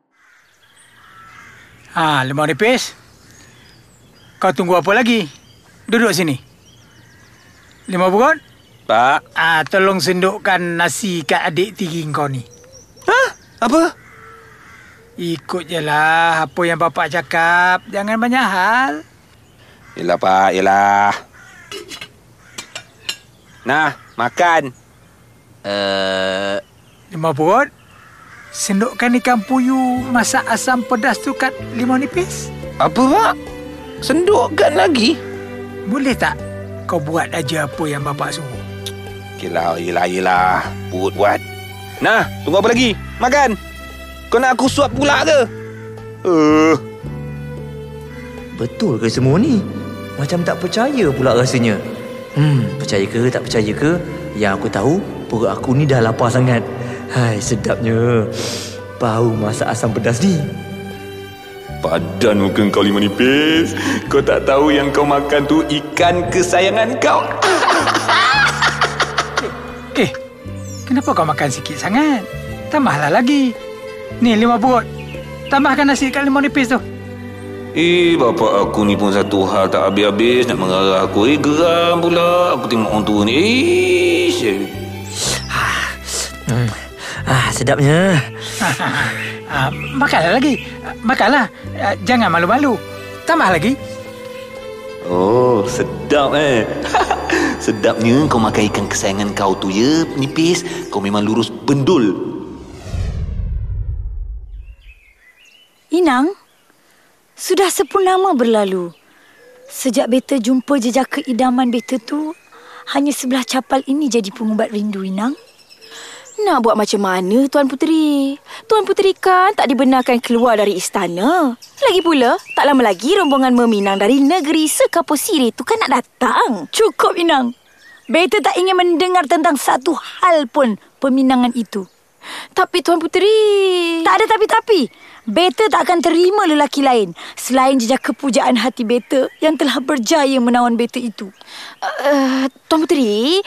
[SPEAKER 2] Ha, limau nipis. Kau tunggu apa lagi? Duduk sini. Limau purut?
[SPEAKER 3] Pak.
[SPEAKER 2] Ah, tolong sendukkan nasi kat adik tiri kau ni.
[SPEAKER 3] Hah? Apa?
[SPEAKER 2] Ikut je lah apa yang bapak cakap. Jangan banyak hal.
[SPEAKER 3] Yelah, Pak. Yelah. Nah, makan.
[SPEAKER 4] Uh,
[SPEAKER 2] Limau purut? Sendukkan ikan puyuh masak asam pedas tu kat limau nipis.
[SPEAKER 3] Apa, Pak? Sendukkan lagi?
[SPEAKER 2] Boleh tak kau buat aja apa yang bapak suruh?
[SPEAKER 3] Yelah, yelah, yelah. Put buat. Nah, tunggu apa lagi? Makan. Kau nak aku suap pula ke? Uh,
[SPEAKER 4] betul ke semua ni? Macam tak percaya pula rasanya. Hmm, percaya ke tak percaya ke? Yang aku tahu, perut aku ni dah lapar sangat. Hai, sedapnya. Bau masak asam pedas ni.
[SPEAKER 3] padan muka kau lima nipis. Kau tak tahu yang kau makan tu ikan kesayangan kau.
[SPEAKER 2] Eh, kenapa kau makan sikit sangat? Tambahlah lagi. Ni lima purut. Tambahkan nasi kat limau nipis tu.
[SPEAKER 3] Eh, bapak aku ni pun satu hal tak habis-habis nak mengarah aku. Eh, geram pula. Aku tengok orang tua ni. Ish.
[SPEAKER 4] Hmm. Ah, sedapnya.
[SPEAKER 2] Ah, makanlah lagi. Ah, Makanlah. Ah, jangan malu-malu. Tambah lagi.
[SPEAKER 3] Oh, sedap eh. Sedapnya kau makan ikan kesayangan kau tu ya, nipis. Kau memang lurus bendul.
[SPEAKER 7] Inang, sudah sepuluh lama berlalu. Sejak beta jumpa jejak keidaman beta tu, hanya sebelah capal ini jadi pengubat rindu Inang.
[SPEAKER 6] Nak buat macam mana Tuan Puteri? Tuan Puteri kan tak dibenarkan keluar dari istana. Lagi pula, tak lama lagi rombongan meminang dari negeri Sekapusiri tu kan nak datang.
[SPEAKER 7] Cukup Inang. Beta tak ingin mendengar tentang satu hal pun peminangan itu.
[SPEAKER 6] Tapi Tuan Puteri...
[SPEAKER 7] Tak ada tapi-tapi. Beta tak akan terima lelaki lain selain jejak kepujaan hati beta yang telah berjaya menawan beta itu.
[SPEAKER 6] Uh, Tuan Puteri,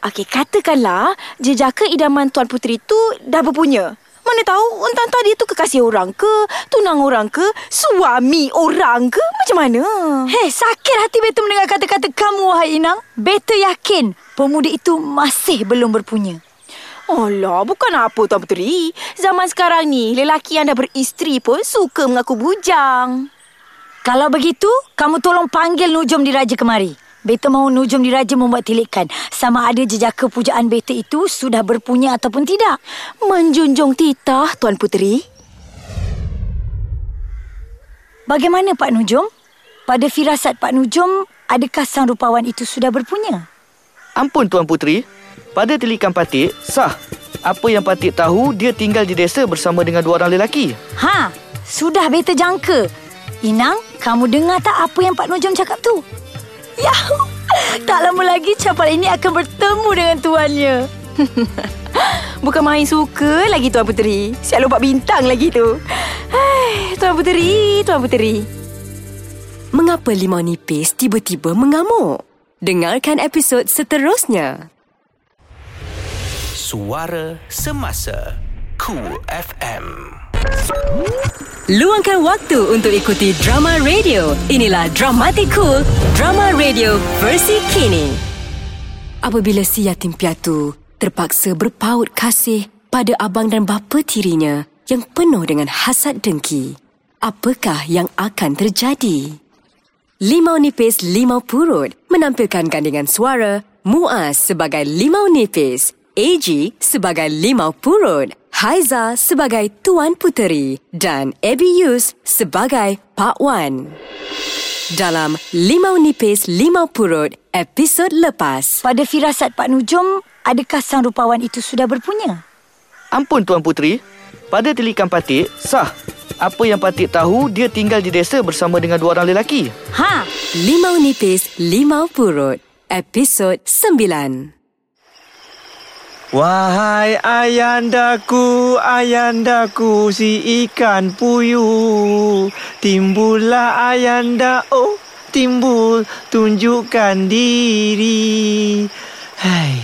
[SPEAKER 6] okay, katakanlah jejaka idaman Tuan Puteri itu dah berpunya. Mana tahu entah-entah dia tu kekasih orang ke, tunang orang ke, suami orang ke, macam mana?
[SPEAKER 7] Hei, sakit hati beta mendengar kata-kata kamu, wahai Inang. Beta yakin pemuda itu masih belum berpunya.
[SPEAKER 6] Alah, bukan apa Tuan Puteri. Zaman sekarang ni, lelaki yang dah beristeri pun suka mengaku bujang.
[SPEAKER 7] Kalau begitu, kamu tolong panggil Nujum Diraja kemari. Beta mahu Nujum Diraja membuat tilikan sama ada jejaka pujaan beta itu sudah berpunya ataupun tidak.
[SPEAKER 6] Menjunjung titah, Tuan Puteri.
[SPEAKER 7] Bagaimana Pak Nujum? Pada firasat Pak Nujum, adakah sang rupawan itu sudah berpunya?
[SPEAKER 8] Ampun Tuan Puteri, pada tilikan Patik, sah. Apa yang Patik tahu, dia tinggal di desa bersama dengan dua orang lelaki.
[SPEAKER 7] Ha, sudah beta jangka. Inang, kamu dengar tak apa yang Pak Nujum cakap tu? Yahoo! Tak lama lagi capal ini akan bertemu dengan tuannya.
[SPEAKER 6] Bukan main suka lagi Tuan Puteri. Siap lompat bintang lagi tu. Hai, Tuan Puteri, Tuan Puteri.
[SPEAKER 1] Mengapa limau nipis tiba-tiba mengamuk? Dengarkan episod seterusnya.
[SPEAKER 5] Suara Semasa Cool FM
[SPEAKER 1] Luangkan waktu untuk ikuti drama radio. Inilah Dramatic Cool, drama radio versi kini. Apabila si yatim piatu terpaksa berpaut kasih pada abang dan bapa tirinya yang penuh dengan hasad dengki, apakah yang akan terjadi? Limau Nipis Limau Purut menampilkan gandingan suara Muaz sebagai Limau Nipis, AG sebagai Limau Purut, Haiza sebagai Tuan Puteri dan Abby Yus sebagai Pak Wan. Dalam Limau Nipis Limau Purut episod lepas.
[SPEAKER 7] Pada firasat Pak Nujum, adakah sang rupawan itu sudah berpunya?
[SPEAKER 8] Ampun Tuan Puteri, pada tilikan Patik, sah. Apa yang Patik tahu, dia tinggal di desa bersama dengan dua orang lelaki.
[SPEAKER 7] Ha,
[SPEAKER 1] Limau Nipis Limau Purut episod 9.
[SPEAKER 4] Wahai ayandaku, ayandaku si ikan puyuh Timbullah ayanda, oh timbul tunjukkan diri. Hai,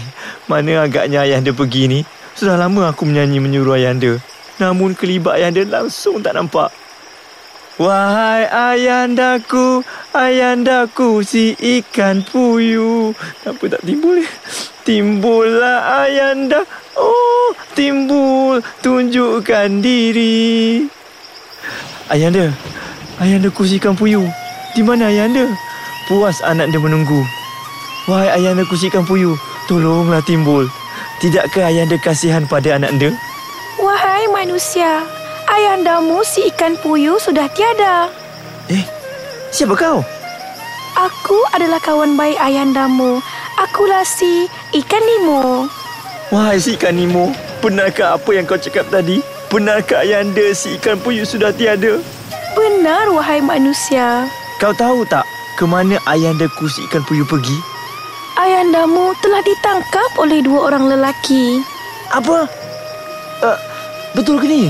[SPEAKER 4] mana agaknya ayanda pergi ni? Sudah lama aku menyanyi menyuruh ayanda. Namun kelibat ayanda langsung tak nampak Wahai ayandaku, ayandaku si ikan puyuh. Kenapa tak timbul? Timbullah ayanda. Oh, timbul. Tunjukkan diri. Ayanda, ayandaku si ikan puyuh. Di mana ayanda? Puas anak dia menunggu. Wahai ayandaku si ikan puyuh, tolonglah timbul. Tidakkah ayanda kasihan pada anak dia?
[SPEAKER 6] Wahai manusia, ayandamu si ikan puyuh sudah tiada.
[SPEAKER 4] Eh, siapa kau?
[SPEAKER 6] Aku adalah kawan baik ayandamu. Akulah si ikan Nemo.
[SPEAKER 4] Wahai si ikan Nemo, benarkah apa yang kau cakap tadi? Benarkah ayanda si ikan puyuh sudah tiada?
[SPEAKER 6] Benar, wahai manusia.
[SPEAKER 4] Kau tahu tak ke mana ayandaku si ikan puyuh pergi?
[SPEAKER 6] Ayandamu telah ditangkap oleh dua orang lelaki.
[SPEAKER 4] Apa? Uh, betul ke ni?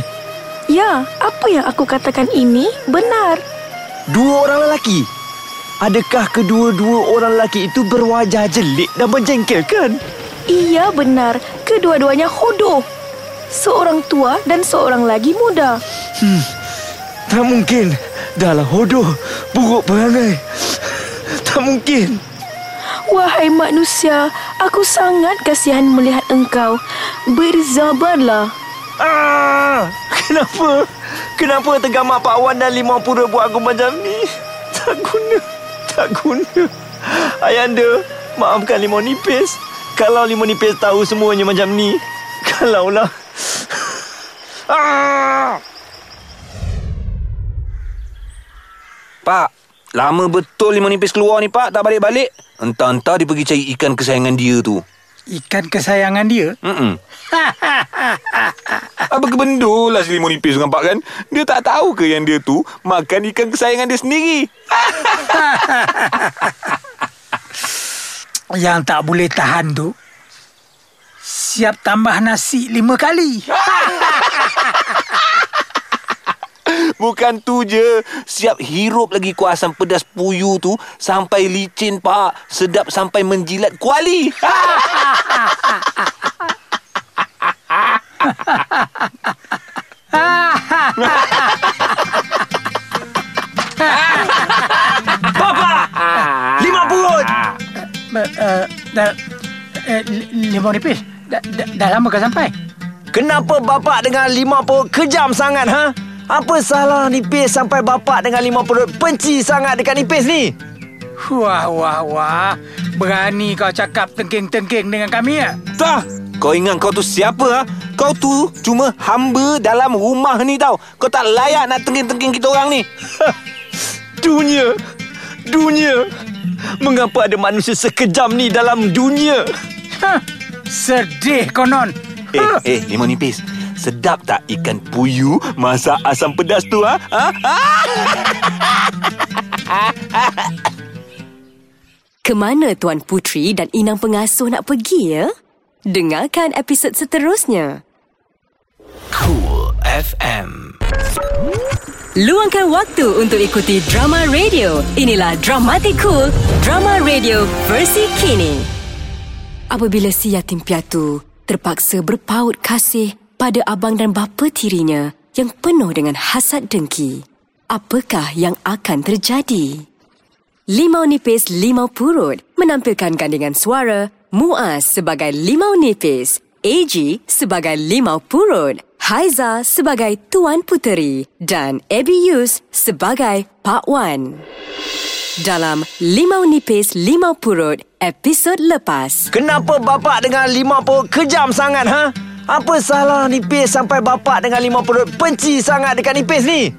[SPEAKER 6] Ya, apa yang aku katakan ini benar.
[SPEAKER 4] Dua orang lelaki? Adakah kedua-dua orang lelaki itu berwajah jelik dan menjengkelkan?
[SPEAKER 6] Iya benar, kedua-duanya hodoh. Seorang tua dan seorang lagi muda.
[SPEAKER 4] Hmm, tak mungkin. Dahlah hodoh, buruk perangai. Tak mungkin.
[SPEAKER 6] Wahai manusia, aku sangat kasihan melihat engkau. Berzabarlah.
[SPEAKER 4] Ah, kenapa? Kenapa tergamak Pak Wan dan Limau Pura buat aku macam ni? Tak guna. Tak guna. Ayanda, maafkan Limau Nipis. Kalau Limau Nipis tahu semuanya macam ni. Kalaulah. Ah!
[SPEAKER 3] Pak, lama betul Limau Nipis keluar ni Pak, tak balik-balik. Entah-entah dia pergi cari ikan kesayangan dia tu.
[SPEAKER 2] Ikan kesayangan dia?
[SPEAKER 3] Mm-mm. Apa kebendul lah si Limau Nipis dengan Pak kan? Dia tak tahu ke yang dia tu makan ikan kesayangan dia sendiri?
[SPEAKER 2] Yang tak boleh tahan tu Siap tambah nasi lima kali
[SPEAKER 3] Bukan tu je. Siap hirup lagi kuah asam pedas puyu tu Sampai licin pak. Sedap sampai menjilat kuali.
[SPEAKER 4] Lima purut
[SPEAKER 2] uh, dah, uh, Limau nipis. Dah, lama kau sampai.
[SPEAKER 4] Kenapa bapak dengan lima perut kejam sangat ha? Apa salah nipis sampai bapak dengan lima perut benci sangat dekat nipis ni?
[SPEAKER 2] Wah wah wah Berani kau cakap tengking-tengking dengan kami ya?
[SPEAKER 3] Tah Kau ingat kau tu siapa ha? Kau tu cuma hamba dalam rumah ni tau Kau tak layak nak tengking-tengking kita orang ni
[SPEAKER 4] Dunia Dunia Mengapa ada manusia sekejam ni dalam dunia?
[SPEAKER 2] Hah, sedih konon
[SPEAKER 3] Eh, eh, limau nipis Sedap tak ikan puyu masak asam pedas tu ha? ha? ha?
[SPEAKER 1] Kemana Tuan Putri dan inang pengasuh nak pergi ya? Dengarkan episod seterusnya.
[SPEAKER 5] Cool FM.
[SPEAKER 1] Luangkan waktu untuk ikuti drama radio. Inilah Dramatic Cool, drama radio versi kini. Apabila si yatim piatu terpaksa berpaut kasih pada abang dan bapa tirinya yang penuh dengan hasad dengki, apakah yang akan terjadi? Limau Nipis Limau Purut menampilkan gandingan suara Muaz sebagai Limau Nipis, AG sebagai Limau Purut, Haiza sebagai Tuan Puteri dan Abby Yus sebagai Pak Wan. Dalam Limau Nipis Limau Purut episod lepas.
[SPEAKER 4] Kenapa bapak dengan lima perut kejam sangat ha? Apa salah nipis sampai bapak dengan lima perut benci sangat dekat nipis ni?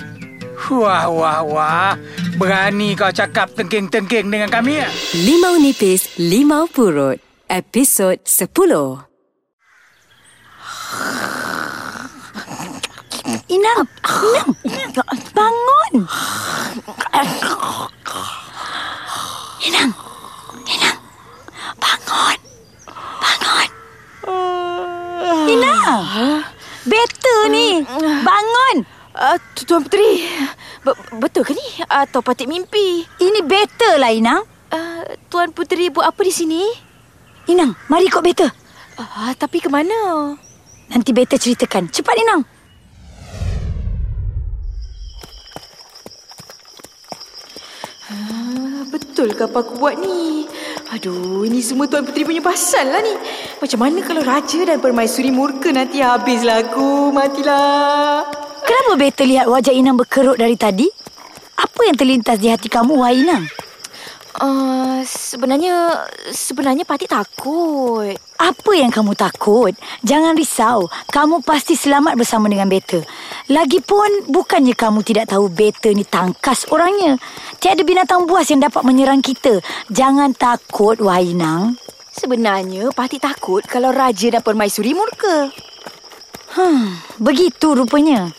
[SPEAKER 2] Wah wah wah Berani kau cakap tengking-tengking dengan kami ya?
[SPEAKER 1] Limau Nipis Limau Purut episod 10.
[SPEAKER 7] Inang, Inang, bangun. Inang, Inang, bangun, bangun. Inang, better ni, bangun.
[SPEAKER 6] Uh, Tuan Puteri, be- betul ke ni? Atau patik mimpi?
[SPEAKER 7] Ini better lah Inang.
[SPEAKER 6] Uh, Tuan Puteri buat apa di sini?
[SPEAKER 7] Inang, mari ikut better.
[SPEAKER 6] Uh, tapi ke mana?
[SPEAKER 7] Nanti better ceritakan. Cepat Inang.
[SPEAKER 6] Uh, betul ke apa aku buat ni? Aduh, ini semua Tuan Puteri punya pasal lah ni. Macam mana kalau Raja dan Permaisuri murka nanti habislah aku. Matilah.
[SPEAKER 7] Kenapa better lihat wajah Inang berkerut dari tadi? Apa yang terlintas di hati kamu, wahai Inang?
[SPEAKER 6] Uh, sebenarnya, sebenarnya Patik takut.
[SPEAKER 7] Apa yang kamu takut? Jangan risau. Kamu pasti selamat bersama dengan Beta. Lagipun, bukannya kamu tidak tahu Beta ni tangkas orangnya. Tiada binatang buas yang dapat menyerang kita. Jangan takut, wahai Inang.
[SPEAKER 6] Sebenarnya Patik takut kalau Raja dan Permaisuri murka.
[SPEAKER 7] Hmm, begitu rupanya.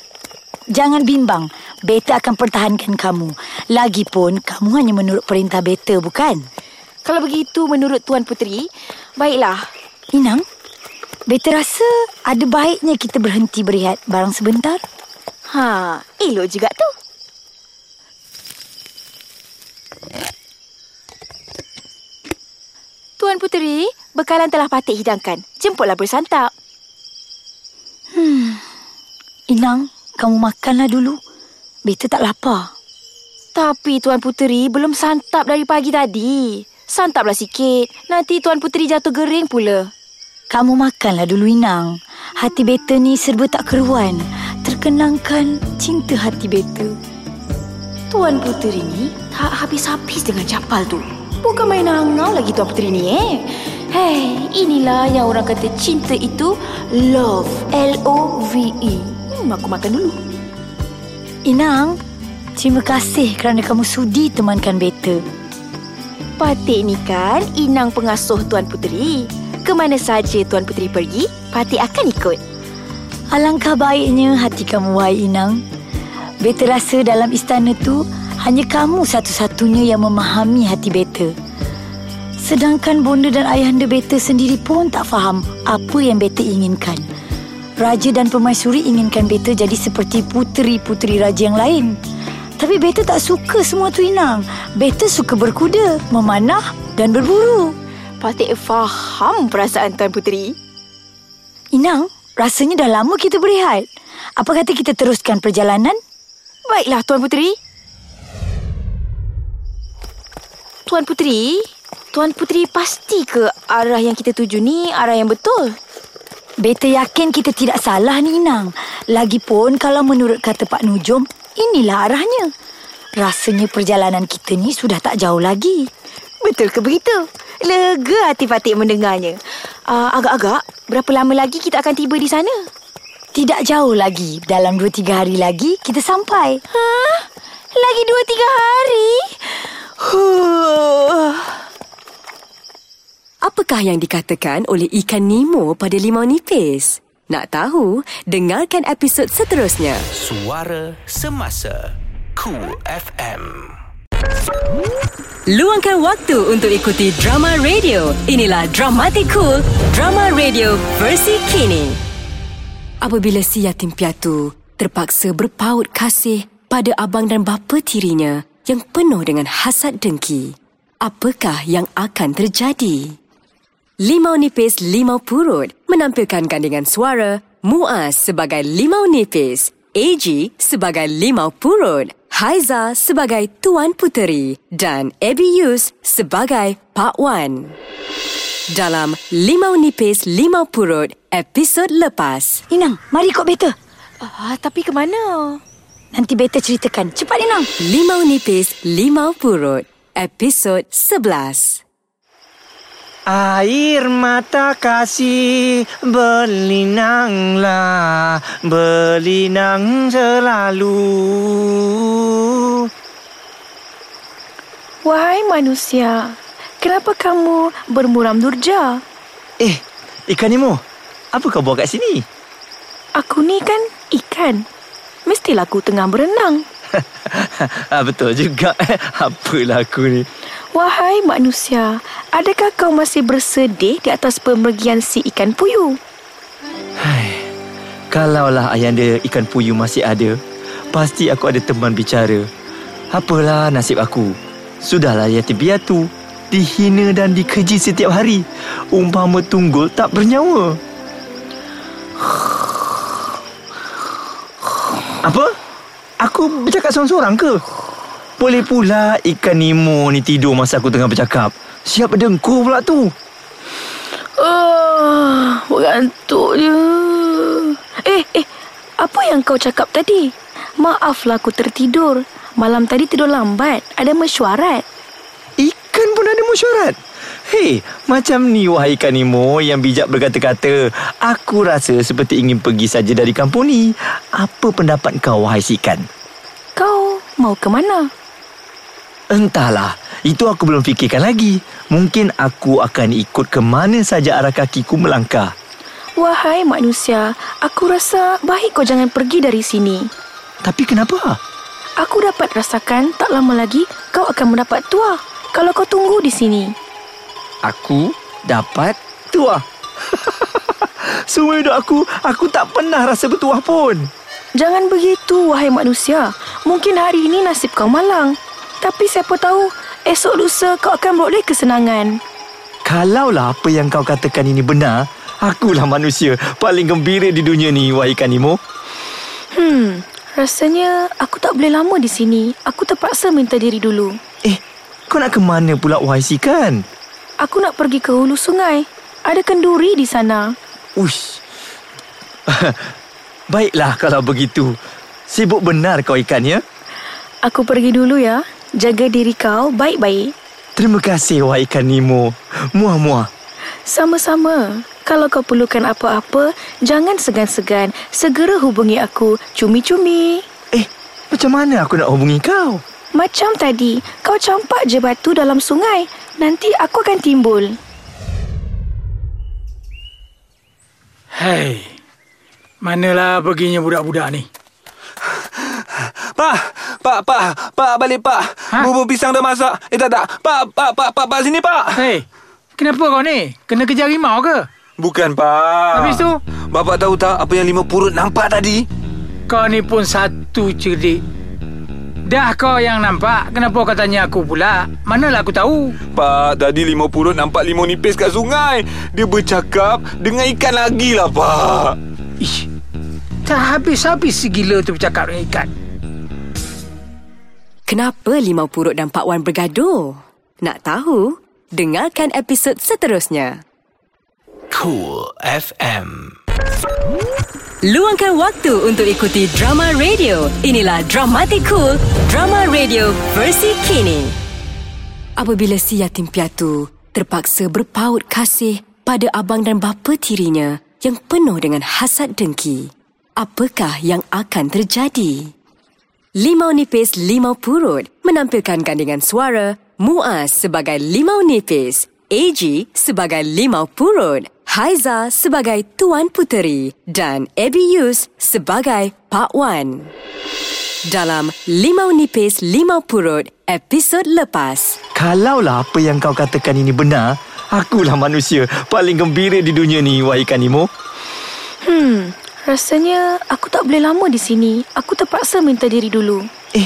[SPEAKER 7] Jangan bimbang. Beta akan pertahankan kamu. Lagipun, kamu hanya menurut perintah Beta, bukan?
[SPEAKER 6] Kalau begitu menurut Tuan Puteri, baiklah.
[SPEAKER 7] Inang, Beta rasa ada baiknya kita berhenti berehat barang sebentar.
[SPEAKER 6] Ha, elok juga tu. Tuan Puteri, bekalan telah Patik hidangkan. Jemputlah bersantap.
[SPEAKER 7] Inang, kamu makanlah dulu. Beta tak lapar.
[SPEAKER 6] Tapi Tuan Puteri belum santap dari pagi tadi. Santaplah sikit. Nanti Tuan Puteri jatuh gering pula.
[SPEAKER 7] Kamu makanlah dulu, Inang. Hati Beta ni serba tak keruan. Terkenangkan cinta hati Beta.
[SPEAKER 6] Tuan Puteri ni tak habis-habis dengan capal tu. Bukan main angau lagi Tuan Puteri ni eh. Hei, inilah yang orang kata cinta itu love. L-O-V-E. Hmm, aku makan dulu.
[SPEAKER 7] Inang, terima kasih kerana kamu sudi temankan Beta.
[SPEAKER 6] Patik ni kan inang pengasuh Tuan Puteri. Kemana saja Tuan Puteri pergi, Patik akan ikut.
[SPEAKER 7] Alangkah baiknya hati kamu, wahai Inang. Beta rasa dalam istana tu hanya kamu satu-satunya yang memahami hati Beta. Sedangkan bonda dan ayahanda Beta sendiri pun tak faham apa yang Beta inginkan. Raja dan permaisuri inginkan Beta jadi seperti puteri-puteri raja yang lain. Tapi Beta tak suka semua tu Inang. Beta suka berkuda, memanah dan berburu.
[SPEAKER 6] Patik faham perasaan Tuan Puteri.
[SPEAKER 7] Inang, rasanya dah lama kita berehat. Apa kata kita teruskan perjalanan?
[SPEAKER 6] Baiklah Tuan Puteri. Tuan Puteri, Tuan Puteri pasti ke arah yang kita tuju ni arah yang betul?
[SPEAKER 7] Beta yakin kita tidak salah ni Inang. Lagipun kalau menurut kata Pak Nujum, inilah arahnya. Rasanya perjalanan kita ni sudah tak jauh lagi.
[SPEAKER 6] Betul ke begitu? Lega hati Patik mendengarnya. Uh, agak-agak, berapa lama lagi kita akan tiba di sana?
[SPEAKER 7] Tidak jauh lagi. Dalam 2-3 hari lagi kita sampai.
[SPEAKER 6] Hah? Lagi 2-3 hari? Huh.
[SPEAKER 1] Apakah yang dikatakan oleh ikan Nemo pada limau nipis? Nak tahu? Dengarkan episod seterusnya.
[SPEAKER 5] Suara Semasa Cool FM
[SPEAKER 1] Luangkan waktu untuk ikuti drama radio. Inilah Dramatic Cool, drama radio versi kini. Apabila si yatim piatu terpaksa berpaut kasih pada abang dan bapa tirinya yang penuh dengan hasad dengki, apakah yang akan terjadi? Limau Nipis Limau Purut menampilkan gandingan suara Muaz sebagai Limau Nipis, AG sebagai Limau Purut, Haiza sebagai Tuan Puteri dan Abby Yus sebagai Pak Wan. Dalam Limau Nipis Limau Purut episod lepas.
[SPEAKER 7] Inang, mari ikut Beta.
[SPEAKER 6] Ah, tapi ke mana?
[SPEAKER 7] Nanti Beta ceritakan. Cepat Inang.
[SPEAKER 1] Limau Nipis Limau Purut episod 11.
[SPEAKER 4] Air mata kasih berlinanglah Berlinang selalu
[SPEAKER 6] Wahai manusia, kenapa kamu bermuram durja?
[SPEAKER 4] Eh, ikan Nemo Apa kau buat kat sini?
[SPEAKER 6] Aku ni kan ikan. Mestilah aku tengah berenang.
[SPEAKER 4] ah, betul juga Apalah aku ni
[SPEAKER 6] Wahai manusia, adakah kau masih bersedih di atas pemergian si ikan puyuh?
[SPEAKER 4] Kalaulah ayanda ikan puyuh masih ada Pasti aku ada teman bicara Apalah nasib aku Sudahlah yatim piatu Dihina dan dikeji setiap hari Umpama tunggul tak bernyawa Apa? Aku bercakap seorang-seorang ke? Boleh pula ikan Nemo ni tidur masa aku tengah bercakap Siap berdengkur pula tu
[SPEAKER 6] Ah, mengantuk je. Eh, eh, apa yang kau cakap tadi? Maaflah aku tertidur. Malam tadi tidur lambat. Ada mesyuarat.
[SPEAKER 4] Ikan pun ada mesyuarat Hei, macam ni wahai ikan Nemo yang bijak berkata-kata Aku rasa seperti ingin pergi saja dari kampung ni Apa pendapat kau wahai si ikan?
[SPEAKER 6] Kau mau ke mana?
[SPEAKER 4] Entahlah, itu aku belum fikirkan lagi Mungkin aku akan ikut ke mana saja arah kakiku melangkah
[SPEAKER 6] Wahai manusia, aku rasa baik kau jangan pergi dari sini.
[SPEAKER 4] Tapi kenapa?
[SPEAKER 6] Aku dapat rasakan tak lama lagi kau akan mendapat tua kalau kau tunggu di sini.
[SPEAKER 4] Aku dapat tuah Semua hidup aku, aku tak pernah rasa bertuah pun
[SPEAKER 6] Jangan begitu, wahai manusia. Mungkin hari ini nasib kau malang. Tapi siapa tahu, esok lusa kau akan beroleh kesenangan.
[SPEAKER 4] Kalaulah apa yang kau katakan ini benar Akulah manusia paling gembira di dunia ni, wahai ikan Nemo
[SPEAKER 6] Hmm, rasanya aku tak boleh lama di sini. Aku terpaksa minta diri dulu.
[SPEAKER 4] Eh, kau nak ke mana pula, wahai si ikan?
[SPEAKER 6] Aku nak pergi ke hulu sungai. Ada kenduri di sana.
[SPEAKER 4] Uish. Baiklah kalau begitu. Sibuk benar kau ikan ya?
[SPEAKER 6] Aku pergi dulu ya. Jaga diri kau baik-baik.
[SPEAKER 4] Terima kasih wahai ikan Nemo. Muah-muah.
[SPEAKER 6] Sama-sama. Kalau kau perlukan apa-apa, jangan segan-segan. Segera hubungi aku. Cumi-cumi.
[SPEAKER 4] Eh, macam mana aku nak hubungi kau?
[SPEAKER 6] Macam tadi, kau campak je batu dalam sungai. Nanti aku akan timbul.
[SPEAKER 2] Hei, manalah perginya budak-budak ni?
[SPEAKER 3] Pak, Pak, pak, pak balik pak.
[SPEAKER 2] Ha?
[SPEAKER 3] Bubur pisang dah masak. Eh tak tak. Pak, pak, pak, pak, pak sini pak.
[SPEAKER 2] Hei, kenapa kau ni? Kena kejar rimau ke?
[SPEAKER 3] Bukan pak.
[SPEAKER 2] Habis tu?
[SPEAKER 3] Bapak tahu tak apa yang lima purut nampak tadi?
[SPEAKER 2] Kau ni pun satu cerdik. Dah kau yang nampak, kenapa kau tanya aku pula? Manalah aku tahu.
[SPEAKER 3] Pak, tadi lima purut nampak limau nipis kat sungai. Dia bercakap dengan ikan lagi lah pak.
[SPEAKER 2] Ish, tak habis-habis si gila tu bercakap dengan ikan.
[SPEAKER 1] Kenapa Limau Purut dan Pak Wan bergaduh? Nak tahu? Dengarkan episod seterusnya.
[SPEAKER 5] Cool FM.
[SPEAKER 1] Luangkan waktu untuk ikuti drama radio. Inilah Dramatic Cool, drama radio versi kini. Apabila si yatim piatu terpaksa berpaut kasih pada abang dan bapa tirinya yang penuh dengan hasad dengki, apakah yang akan terjadi? Limau Nipis Limau Purut menampilkan gandingan suara Muaz sebagai Limau Nipis, AG sebagai Limau Purut, Haiza sebagai Tuan Puteri dan Abby Yus sebagai Pak Wan. Dalam Limau Nipis Limau Purut episod lepas.
[SPEAKER 4] Kalaulah apa yang kau katakan ini benar, akulah manusia paling gembira di dunia ni, wahai ikan Nemo.
[SPEAKER 6] Hmm, rasanya aku tak boleh lama di sini. Aku terpaksa minta diri dulu.
[SPEAKER 4] Eh,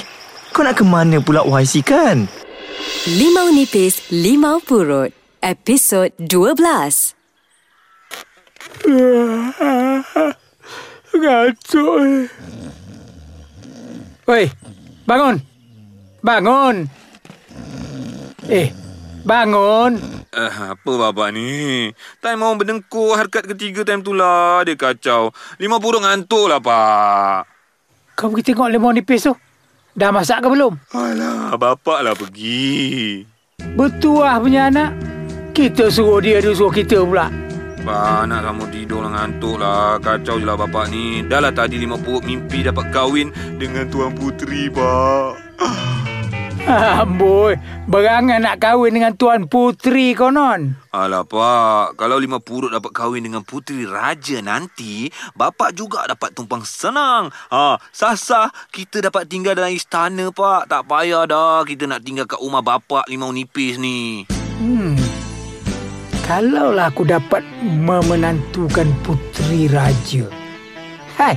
[SPEAKER 4] kau nak ke mana pula, si ikan?
[SPEAKER 1] Limau Nipis Limau Purut episod 12.
[SPEAKER 2] Gantuk. Oi, bangun. Bangun. Eh, bangun.
[SPEAKER 3] Eh, apa bapak ni? Time mau berdengkur harkat ketiga time tu lah. Dia kacau. Lima purut ngantuk lah, Pak.
[SPEAKER 2] Kau pergi tengok limau nipis tu. Dah masak ke belum?
[SPEAKER 3] Alah, bapak lah pergi.
[SPEAKER 2] Bertuah punya anak. Kita suruh dia, dia suruh kita pula.
[SPEAKER 3] Pak, nak kamu tidur lah ngantuk lah. Kacau je lah bapak ni. Dah lah tadi lima purut mimpi dapat kahwin dengan Tuan Puteri, Pak.
[SPEAKER 2] Amboi, berangan nak kahwin dengan Tuan Puteri konon.
[SPEAKER 3] Alah, Pak. Kalau lima purut dapat kahwin dengan Puteri Raja nanti, bapak juga dapat tumpang senang. Ha, sah-sah kita dapat tinggal dalam istana, Pak. Tak payah dah kita nak tinggal kat rumah bapak limau nipis ni.
[SPEAKER 2] Hmm. Kalaulah aku dapat memenantukan Puteri Raja. Hai,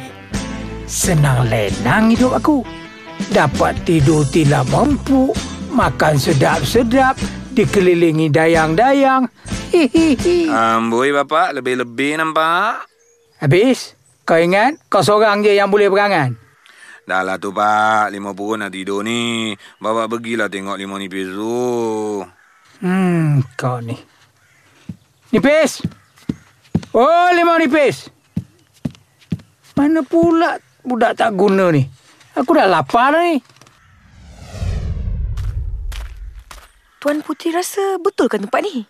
[SPEAKER 2] senang lenang hidup aku. Dapat tidur tidak mampu, makan sedap-sedap, dikelilingi dayang-dayang. Hihihi.
[SPEAKER 3] Amboi, bapak. Lebih-lebih nampak.
[SPEAKER 2] Habis, kau ingat kau seorang je yang boleh berangan?
[SPEAKER 3] Dah lah tu, Pak. Lima purut nak tidur ni. Bapak pergilah tengok limau nipis tu.
[SPEAKER 2] Hmm, kau ni. Nipis! Oh, limau nipis! Mana pula budak tak guna ni? Aku dah lapar ni.
[SPEAKER 7] Tuan Putri rasa betul kan tempat ni?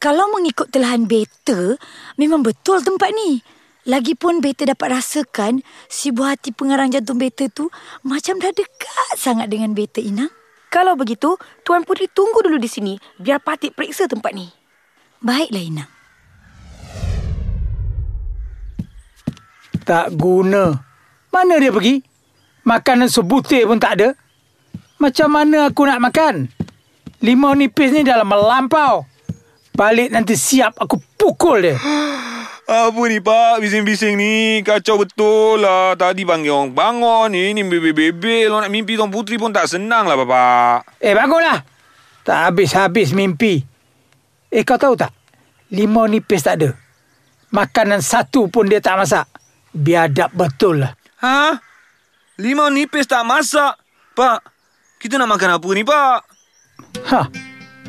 [SPEAKER 7] Kalau mengikut telahan beta, memang betul tempat ni. Lagipun beta dapat rasakan si buah hati pengarang jantung beta tu macam dah dekat sangat dengan beta Inang.
[SPEAKER 6] Kalau begitu, Tuan Puteri tunggu dulu di sini biar Patik periksa tempat ni.
[SPEAKER 7] Baiklah Inang.
[SPEAKER 2] Tak guna. Mana dia pergi? Makanan sebutir pun tak ada. Macam mana aku nak makan? Limau nipis ni dalam melampau. Balik nanti siap aku pukul dia.
[SPEAKER 3] Apa ni, Pak? Bising-bising ni. Kacau betul lah. Tadi panggil orang bangun. Ini bebel-bebel. Kalau nak mimpi Tuan Puteri pun tak senang lah, Bapak.
[SPEAKER 2] Eh, bangunlah. Tak habis-habis mimpi. Eh, kau tahu tak? Limau nipis tak ada. Makanan satu pun dia tak masak. Biadab betul lah.
[SPEAKER 3] Ha? Limau nipis tak masak? Pak, kita nak makan apa ni, Pak?
[SPEAKER 2] Ha,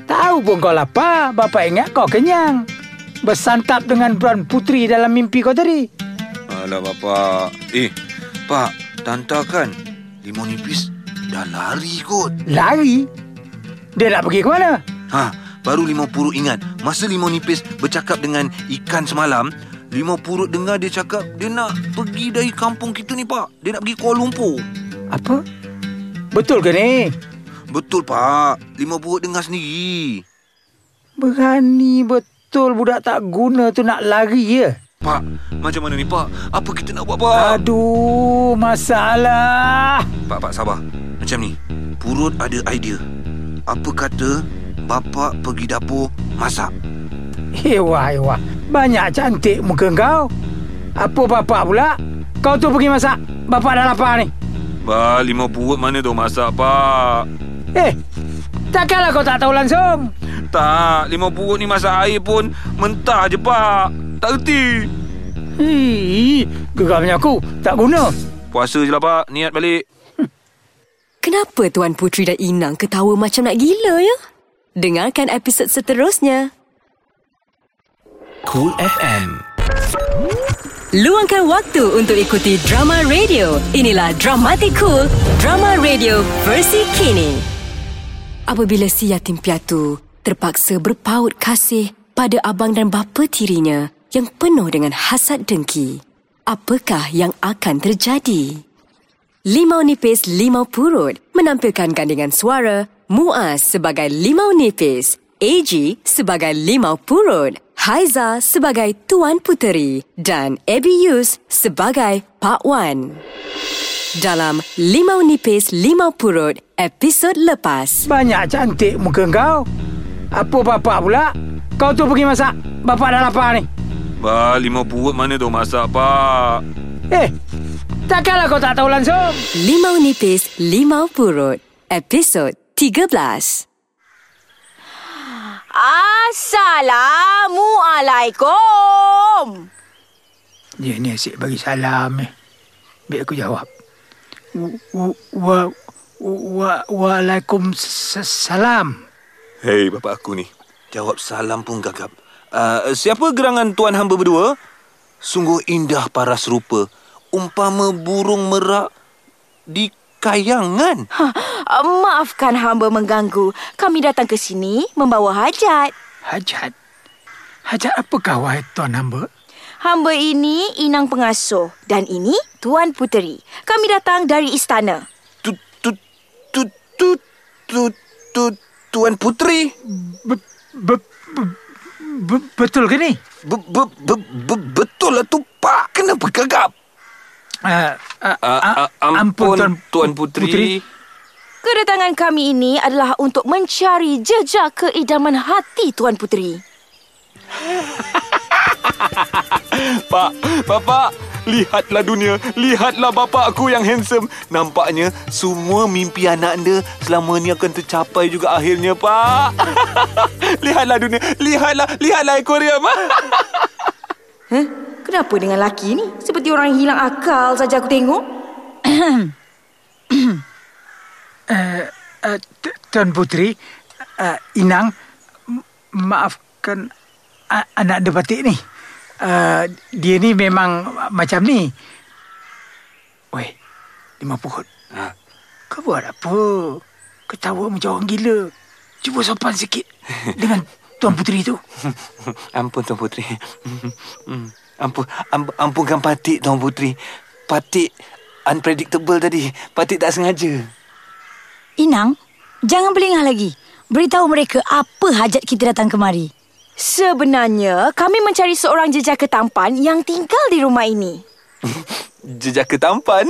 [SPEAKER 2] tahu pun kau lapar. Bapak ingat kau kenyang. Bersantap dengan Tuan Puteri dalam mimpi kau tadi.
[SPEAKER 3] Alah, Bapak. Eh, Pak, Tanta kan limau nipis dah lari kot.
[SPEAKER 2] Lari? Dia nak pergi ke mana?
[SPEAKER 3] Ha, baru limau purut ingat. Masa limau nipis bercakap dengan ikan semalam, limau purut dengar dia cakap dia nak pergi dari kampung kita ni, Pak. Dia nak pergi Kuala Lumpur.
[SPEAKER 2] Apa? Betul ke ni?
[SPEAKER 3] Betul, Pak. Limau purut dengar sendiri.
[SPEAKER 2] Berani betul budak tak guna tu nak lari ya?
[SPEAKER 3] Pak, macam mana ni Pak? Apa kita nak buat Pak?
[SPEAKER 2] Aduh, masalah.
[SPEAKER 3] Pak, Pak sabar. Macam ni. Purut ada idea. Apa kata Bapak pergi dapur masak?
[SPEAKER 2] Hewa, hewa. Banyak cantik muka kau. Apa bapak pula? Kau tu pergi masak. Bapak dah lapar ni.
[SPEAKER 3] Ba, lima purut mana tu masak Pak?
[SPEAKER 2] Eh, takkanlah kau tak tahu langsung.
[SPEAKER 3] Tak, lima purut ni masak air pun mentah je Pak. Tak reti.
[SPEAKER 2] Hii, geramnya aku. Tak guna.
[SPEAKER 3] Puasa je lah Pak. Niat balik.
[SPEAKER 1] Kenapa Tuan Putri dan Inang ketawa macam nak gila ya? Dengarkan episod seterusnya.
[SPEAKER 5] Cool FM.
[SPEAKER 1] Luangkan waktu untuk ikuti drama radio. Inilah Dramatic Cool, drama radio versi kini. Apabila si yatim piatu terpaksa berpaut kasih pada abang dan bapa tirinya yang penuh dengan hasad dengki, apakah yang akan terjadi? Limau Nipis Limau Purut menampilkan gandingan suara Muaz sebagai Limau Nipis, AG sebagai Limau Purut, Haiza sebagai Tuan Puteri dan Abby Yus sebagai Pak Wan. Dalam Limau Nipis Limau Purut episod lepas.
[SPEAKER 2] Banyak cantik muka kau. Apa bapak pula? Kau tu pergi masak. Bapak dah lapar ni.
[SPEAKER 3] Ba, lima purut mana tu masak Pak?
[SPEAKER 2] Eh, takkanlah kau tak tahu langsung.
[SPEAKER 1] Limau Nipis Limau Purut episod 13.
[SPEAKER 6] Assalamualaikum.
[SPEAKER 2] Dia ni asyik bagi salam eh. Biar aku jawab. Wa, wa, wa, Waalaikumsalam.
[SPEAKER 3] Hei bapak aku ni. Jawab salam pun gagap. Uh, siapa gerangan tuan hamba berdua? Sungguh indah paras rupa. Umpama burung merak di kayangan.
[SPEAKER 6] Ha, maafkan hamba mengganggu. Kami datang ke sini membawa hajat.
[SPEAKER 2] Hajat. Hajat apakah wahai tuan hamba?
[SPEAKER 6] Hamba ini inang pengasuh dan ini Tuan Puteri. Kami datang dari istana.
[SPEAKER 3] Tu, tu, tu, tu, tu, tu, tuan putri.
[SPEAKER 2] Be, be, be, be, betul ke ni?
[SPEAKER 3] Be, be, be, be, betul lah tu pak. Kenapa gagap?
[SPEAKER 2] Uh, uh,
[SPEAKER 3] Uh, uh, ampun, tuan, putri. putri.
[SPEAKER 6] Kedatangan kami ini adalah untuk mencari jejak keidaman hati Tuan Puteri.
[SPEAKER 3] Pak, bapak, lihatlah dunia. Lihatlah bapak aku yang handsome. Nampaknya semua mimpi anak anda selama ni akan tercapai juga akhirnya, Pak. lihatlah dunia. Lihatlah, lihatlah akuarium.
[SPEAKER 6] Huh? Kenapa dengan laki ni? Seperti orang hilang akal saja aku tengok.
[SPEAKER 2] Uh, uh, tu- tuan Putri, uh, Inang, maafkan uh, anak dia batik ni. Uh, dia ni memang macam ni. Weh, lima pukul.
[SPEAKER 3] Ha.
[SPEAKER 2] Kau buat apa? Ketawa macam orang gila. Cuba sopan sikit dengan Tuan Puteri tu.
[SPEAKER 3] Ampun, Tuan Putri. Ampun, amp, ampunkan Patik, Tuan Putri. Patik unpredictable tadi. Patik tak sengaja.
[SPEAKER 7] Inang, jangan belengah lagi. Beritahu mereka apa hajat kita datang kemari.
[SPEAKER 6] Sebenarnya, kami mencari seorang jejaka tampan yang tinggal di rumah ini.
[SPEAKER 3] Jejaka tampan.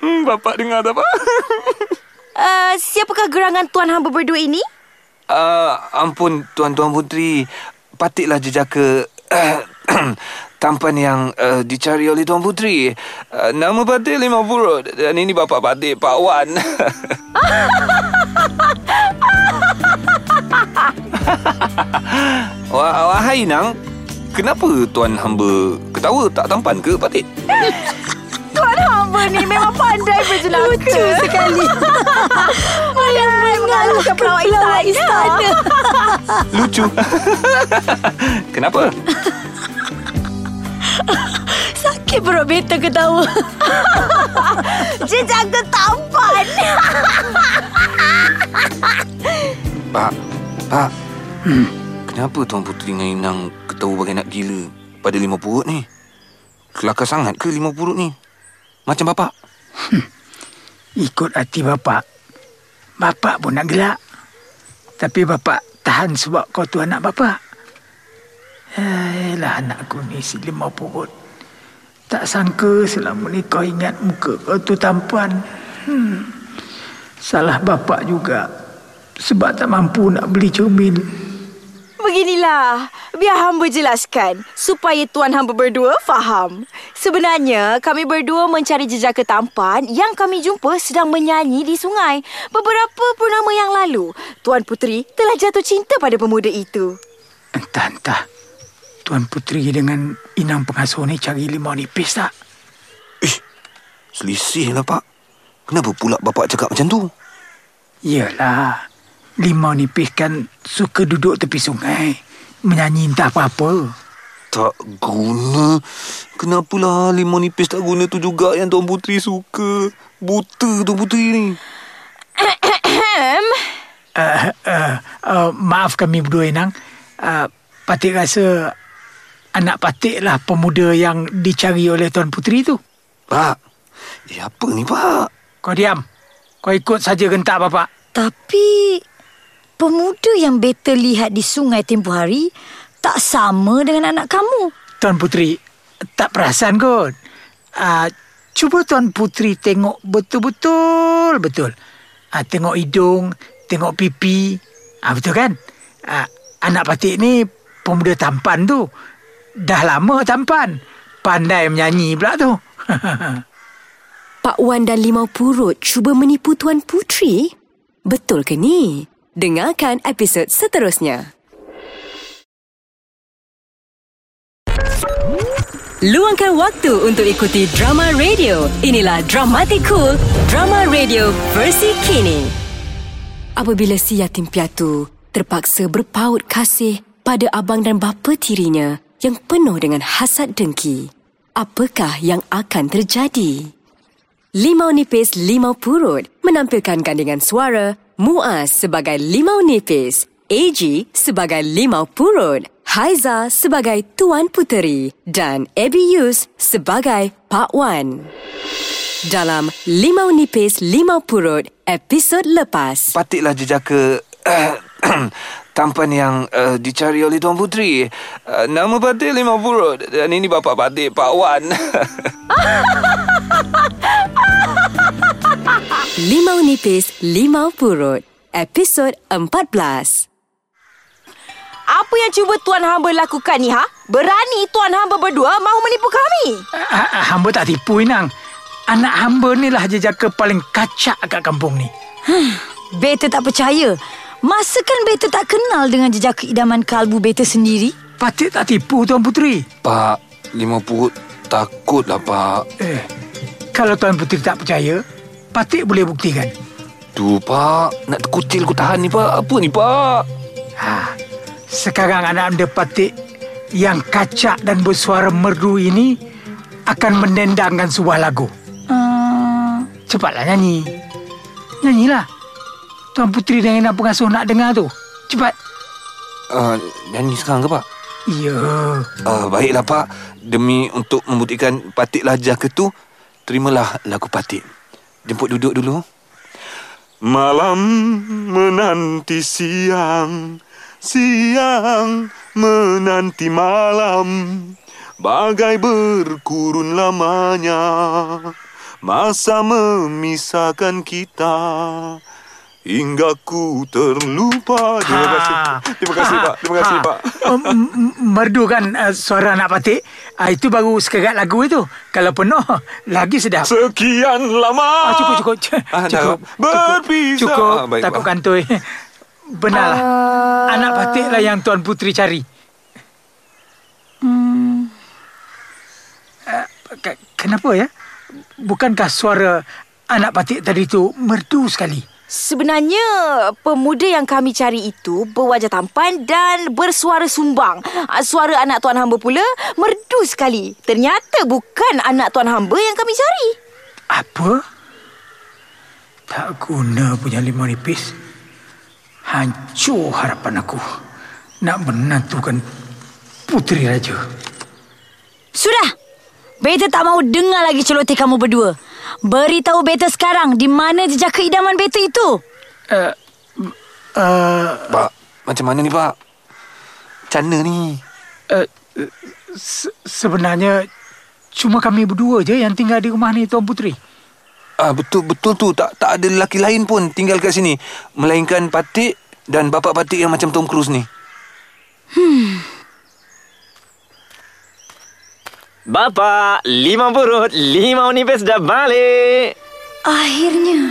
[SPEAKER 3] Hmm, bapak dengar tak, Pak?
[SPEAKER 6] Uh, siapakah gerangan Tuan hamba berdua ini?
[SPEAKER 3] Uh, ampun, Tuan-Tuan Putri. Patiklah jejaka tampan yang uh, dicari oleh Tuan Putri. Uh, nama Patik Lima Purut. Dan ini Bapak Patik, Pak Wan. Wah, wahai Nang, kenapa Tuan hamba ketawa tak tampan ke Patik?
[SPEAKER 6] Tuan hamba ni memang pandai berjelaka. Lucu sekali. Pandai mengalahkan pelawak istana.
[SPEAKER 3] Lucu. kenapa?
[SPEAKER 7] Sakit perut beta ketawa.
[SPEAKER 6] Jejaka tampan.
[SPEAKER 3] Pak, Pak. Hmm. Kenapa Tuan Puteri dengan Inang ketawa bagai nak gila pada lima purut ni? Kelakar sangat ke lima purut ni? Macam bapak?
[SPEAKER 2] Ikut hati bapak. Bapak pun nak gelak. Tapi bapak tahan sebab kau tu anak bapak. Eh, anakku ni si limau purut. Tak sangka selama ni kau ingat muka kau tu tampan. Hmm. Salah bapak juga. Sebab tak mampu nak beli cermin.
[SPEAKER 6] Beginilah, biar hamba jelaskan supaya tuan hamba berdua faham. Sebenarnya, kami berdua mencari jejak ketampan yang kami jumpa sedang menyanyi di sungai. Beberapa purnama yang lalu, Tuan Puteri telah jatuh cinta pada pemuda itu.
[SPEAKER 2] Entah-entah. Tuan Puteri dengan inang pengasuh ni cari limau nipis tak?
[SPEAKER 3] Ish, selisih lah, Pak. Kenapa pula bapak cakap macam tu?
[SPEAKER 2] Yelah. Limau nipis kan suka duduk tepi sungai. Menyanyi entah apa-apa.
[SPEAKER 3] Tak guna. Kenapalah limau nipis tak guna tu juga yang Tuan Puteri suka. Buta Tuan Puteri ni.
[SPEAKER 2] Uh, uh, uh, maaf kami berdua, Inang. Uh, Patik rasa anak Patik lah pemuda yang dicari oleh Tuan Puteri tu.
[SPEAKER 3] Pak, eh apa ni, Pak?
[SPEAKER 2] Kau diam. Kau ikut saja gentak bapak.
[SPEAKER 7] Tapi pemuda yang beta lihat di sungai tempoh hari tak sama dengan anak kamu.
[SPEAKER 2] Tuan Puteri, tak perasan kot. Uh, cuba Tuan Puteri tengok betul-betul betul. Uh, tengok hidung, tengok pipi. Uh, betul kan? Uh, anak patik ni pemuda tampan tu. Dah lama tampan. Pandai menyanyi pula tu.
[SPEAKER 1] Pak Wan dan Limau Purut cuba menipu Tuan Putri? Betul ke ni? Dengarkan episod seterusnya. Luangkan waktu untuk ikuti drama radio. Inilah Dramatic Cool, drama radio versi kini. Apabila si yatim piatu terpaksa berpaut kasih pada abang dan bapa tirinya yang penuh dengan hasad dengki, apakah yang akan terjadi? Limau Nipis Limau Purut menampilkan gandingan suara Muaz sebagai Limau Nipis, AG sebagai Limau Purut, Haiza sebagai Tuan Puteri dan Abby Yus sebagai Pak Wan. Dalam Limau Nipis Limau Purut episod lepas.
[SPEAKER 3] Patiklah jejaka uh, tampan yang uh, dicari oleh Tuan Puteri. Uh, nama Patik Limau Purut dan ini bapa Patik Pak Wan.
[SPEAKER 1] Limau Nipis Limau Purut episod 14.
[SPEAKER 6] Apa yang cuba tuan hamba lakukan ni, ha? Berani tuan hamba berdua mahu menipu kami?
[SPEAKER 2] Uh, hamba tak tipu, Inang. Anak hamba ni lah jejaka paling kacak kat kampung ni.
[SPEAKER 7] Beta tak percaya. Masa kan beta tak kenal dengan jejak keidaman kalbu beta sendiri?
[SPEAKER 2] Patik tak tipu, Tuan Puteri.
[SPEAKER 3] Pak, Limau Purut takutlah, Pak.
[SPEAKER 2] Eh, kalau Tuan Puteri tak percaya, Patik boleh buktikan.
[SPEAKER 3] Tu, Pak. Nak terkucil ku tahan ni, Pak. Apa ni, Pak?
[SPEAKER 2] Ha, sekarang anak anda Patik yang kacak dan bersuara merdu ini akan mendendangkan sebuah lagu.
[SPEAKER 7] Uh,
[SPEAKER 2] Cepatlah nyanyi. Nyanyilah. Tuan Puteri dan Enak Pengasuh nak dengar tu. Cepat.
[SPEAKER 3] Uh, nyanyi sekarang ke, Pak?
[SPEAKER 2] Ya.
[SPEAKER 3] Uh, baiklah, Pak. Demi untuk membuktikan Patik lajah ke tu, terimalah lagu Patik. Jemput duduk dulu. Malam menanti siang, siang menanti malam, bagai berkurun lamanya, masa memisahkan kita. Hingga ku terlupa. Terima kasih. Terima kasih, Pak. Terima kasih, Pak.
[SPEAKER 2] M- m- merdu kan uh, suara anak patik. Uh, itu baru sekerat lagu itu. Kalau penuh, lagi sedap.
[SPEAKER 3] Sekian lama.
[SPEAKER 2] Ah, cukup, cukup.
[SPEAKER 3] Ah,
[SPEAKER 2] cukup.
[SPEAKER 3] Berpisah.
[SPEAKER 2] Cukup.
[SPEAKER 3] Ah, baik,
[SPEAKER 2] Takut
[SPEAKER 3] Pak.
[SPEAKER 2] kantoi. Benarlah. Anak patik lah yang Tuan Puteri cari.
[SPEAKER 7] hmm,
[SPEAKER 2] Uh, ke- kenapa ya? Bukankah suara anak patik tadi tu merdu sekali?
[SPEAKER 6] Sebenarnya, pemuda yang kami cari itu berwajah tampan dan bersuara sumbang. Ah, Suara anak tuan hamba pula merdu sekali. Ternyata bukan anak tuan hamba yang kami cari.
[SPEAKER 2] Apa? Tak guna punya limau nipis. Hancur harapan aku. Nak menantukan puteri raja.
[SPEAKER 7] sudah. Beta tak mau dengar lagi celoteh kamu berdua. Beritahu beta sekarang di mana jejak keidaman beta itu.
[SPEAKER 2] Uh, uh,
[SPEAKER 3] Pak, macam mana ni, Pak? Macam mana ni?
[SPEAKER 2] uh, Se- sebenarnya cuma kami berdua je yang tinggal di rumah ni Tuan Puteri.
[SPEAKER 3] Ah betul betul tu tak tak ada lelaki lain pun tinggal kat sini melainkan Patik dan bapak Patik yang macam Tom Cruise ni.
[SPEAKER 4] Bapak, lima perut, lima nipis dah balik.
[SPEAKER 7] Akhirnya,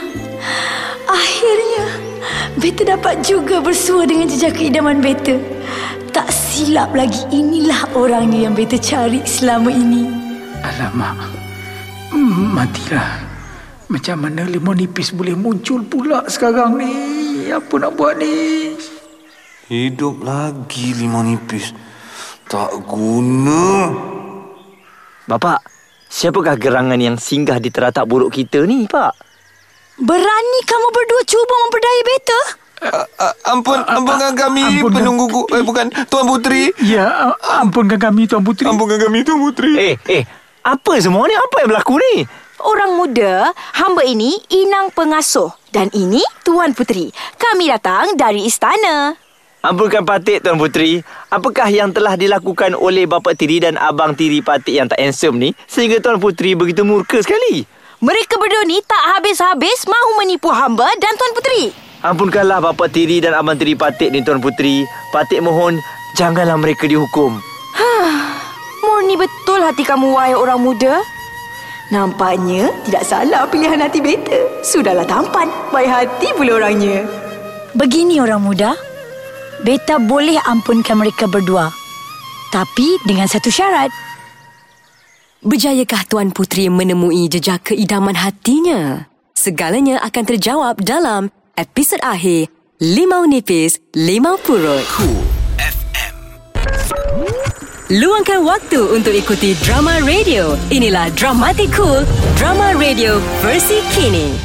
[SPEAKER 7] akhirnya, Beta dapat juga bersua dengan jejak keidaman Beta. Tak silap lagi inilah orangnya yang Beta cari selama ini.
[SPEAKER 2] Alamak. Hmm, matilah. Macam mana limau nipis boleh muncul pula sekarang ni? Apa nak buat ni?
[SPEAKER 3] Hidup lagi limau nipis. Tak guna.
[SPEAKER 4] Bapak, siapakah gerangan yang singgah di teratak buruk kita ni, Pak?
[SPEAKER 7] Berani kamu berdua cuba memperdaya Beta?
[SPEAKER 3] Uh, uh, ampun, ampunkan kami
[SPEAKER 2] ampunkan.
[SPEAKER 3] penunggu ku, eh bukan Tuan Puteri.
[SPEAKER 2] Ya, a- ampunkan kami Tuan Puteri.
[SPEAKER 3] Ampunkan kami Tuan Puteri.
[SPEAKER 4] Eh, eh, apa semua ni? Apa yang berlaku ni?
[SPEAKER 6] Orang muda, hamba ini inang pengasuh. Dan ini Tuan Puteri. Kami datang dari istana.
[SPEAKER 4] Ampunkan Patik, Tuan Puteri. Apakah yang telah dilakukan oleh Bapak Tiri dan Abang Tiri Patik yang tak handsome ni sehingga Tuan Puteri begitu murka sekali?
[SPEAKER 6] Mereka berdua ni tak habis-habis mahu menipu hamba dan Tuan Puteri.
[SPEAKER 4] Ampunkanlah Bapak Tiri dan Abang Tiri Patik ni, Tuan Puteri. Patik mohon, janganlah mereka dihukum.
[SPEAKER 6] Murni betul hati kamu, wahai orang muda. Nampaknya tidak salah pilihan hati beta. Sudahlah tampan, baik hati pula orangnya.
[SPEAKER 7] Begini orang muda, Beta boleh ampunkan mereka berdua. Tapi dengan satu syarat.
[SPEAKER 1] Berjayakah Tuan Puteri menemui jejak keidaman hatinya? Segalanya akan terjawab dalam episod akhir Limau Nipis, Limau Purut.
[SPEAKER 5] Cool FM.
[SPEAKER 1] Luangkan waktu untuk ikuti drama radio. Inilah Dramatic Cool, drama radio versi kini.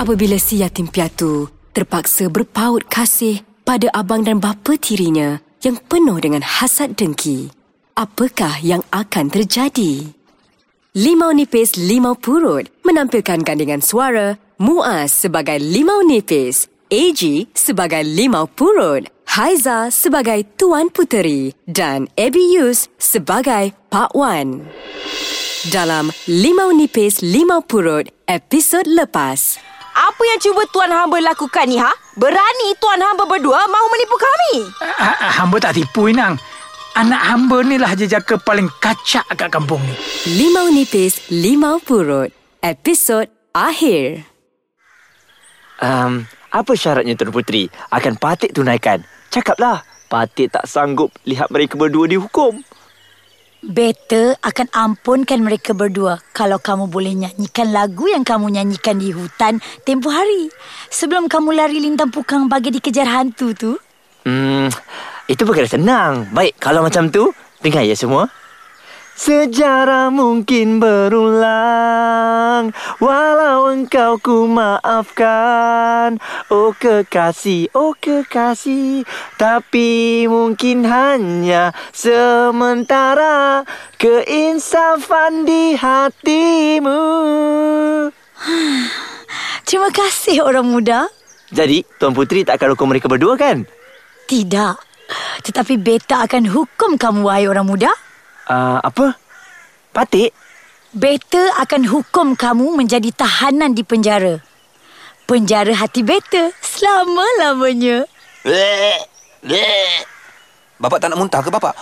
[SPEAKER 1] Apabila si yatim piatu terpaksa berpaut kasih pada abang dan bapa tirinya yang penuh dengan hasad dengki, apakah yang akan terjadi? Limau Nipis Limau Purut menampilkan gandingan suara Muaz sebagai Limau Nipis, AG sebagai Limau Purut, Haiza sebagai Tuan Puteri dan Abby Yus sebagai Pak Wan. Dalam Limau Nipis Limau Purut episod lepas.
[SPEAKER 6] Apa yang cuba tuan hamba lakukan ni, ha? Berani tuan hamba berdua mahu menipu kami.
[SPEAKER 2] Ha- ha- hamba tak tipu, Inang. Anak hamba ni lah jejaka paling kacak kat kampung ni.
[SPEAKER 1] Limau Nipis Limau Purut episod akhir.
[SPEAKER 4] Um, apa syaratnya Tuan Puteri? Akan Patik tunaikan. Cakaplah. Patik tak sanggup lihat mereka berdua dihukum.
[SPEAKER 7] Beta akan ampunkan mereka berdua kalau kamu boleh nyanyikan lagu yang kamu nyanyikan di hutan tempoh hari. Sebelum kamu lari lintang pukang bagi dikejar hantu tu.
[SPEAKER 4] Hmm, itu perkara senang. Baik, kalau macam tu, dengar ya semua. Sejarah mungkin berulang Walau engkau ku maafkan Oh kekasih, oh kekasih Tapi mungkin hanya sementara Keinsafan di hatimu
[SPEAKER 7] Terima kasih orang muda.
[SPEAKER 4] Jadi, Tuan Puteri tak akan hukum mereka berdua kan?
[SPEAKER 7] Tidak. Tetapi beta akan hukum kamu wahai orang muda.
[SPEAKER 4] Uh, apa? Patik?
[SPEAKER 7] Beta akan hukum kamu menjadi tahanan di penjara. Penjara hati beta selama-lamanya.
[SPEAKER 3] Bapak tak nak muntah ke bapak?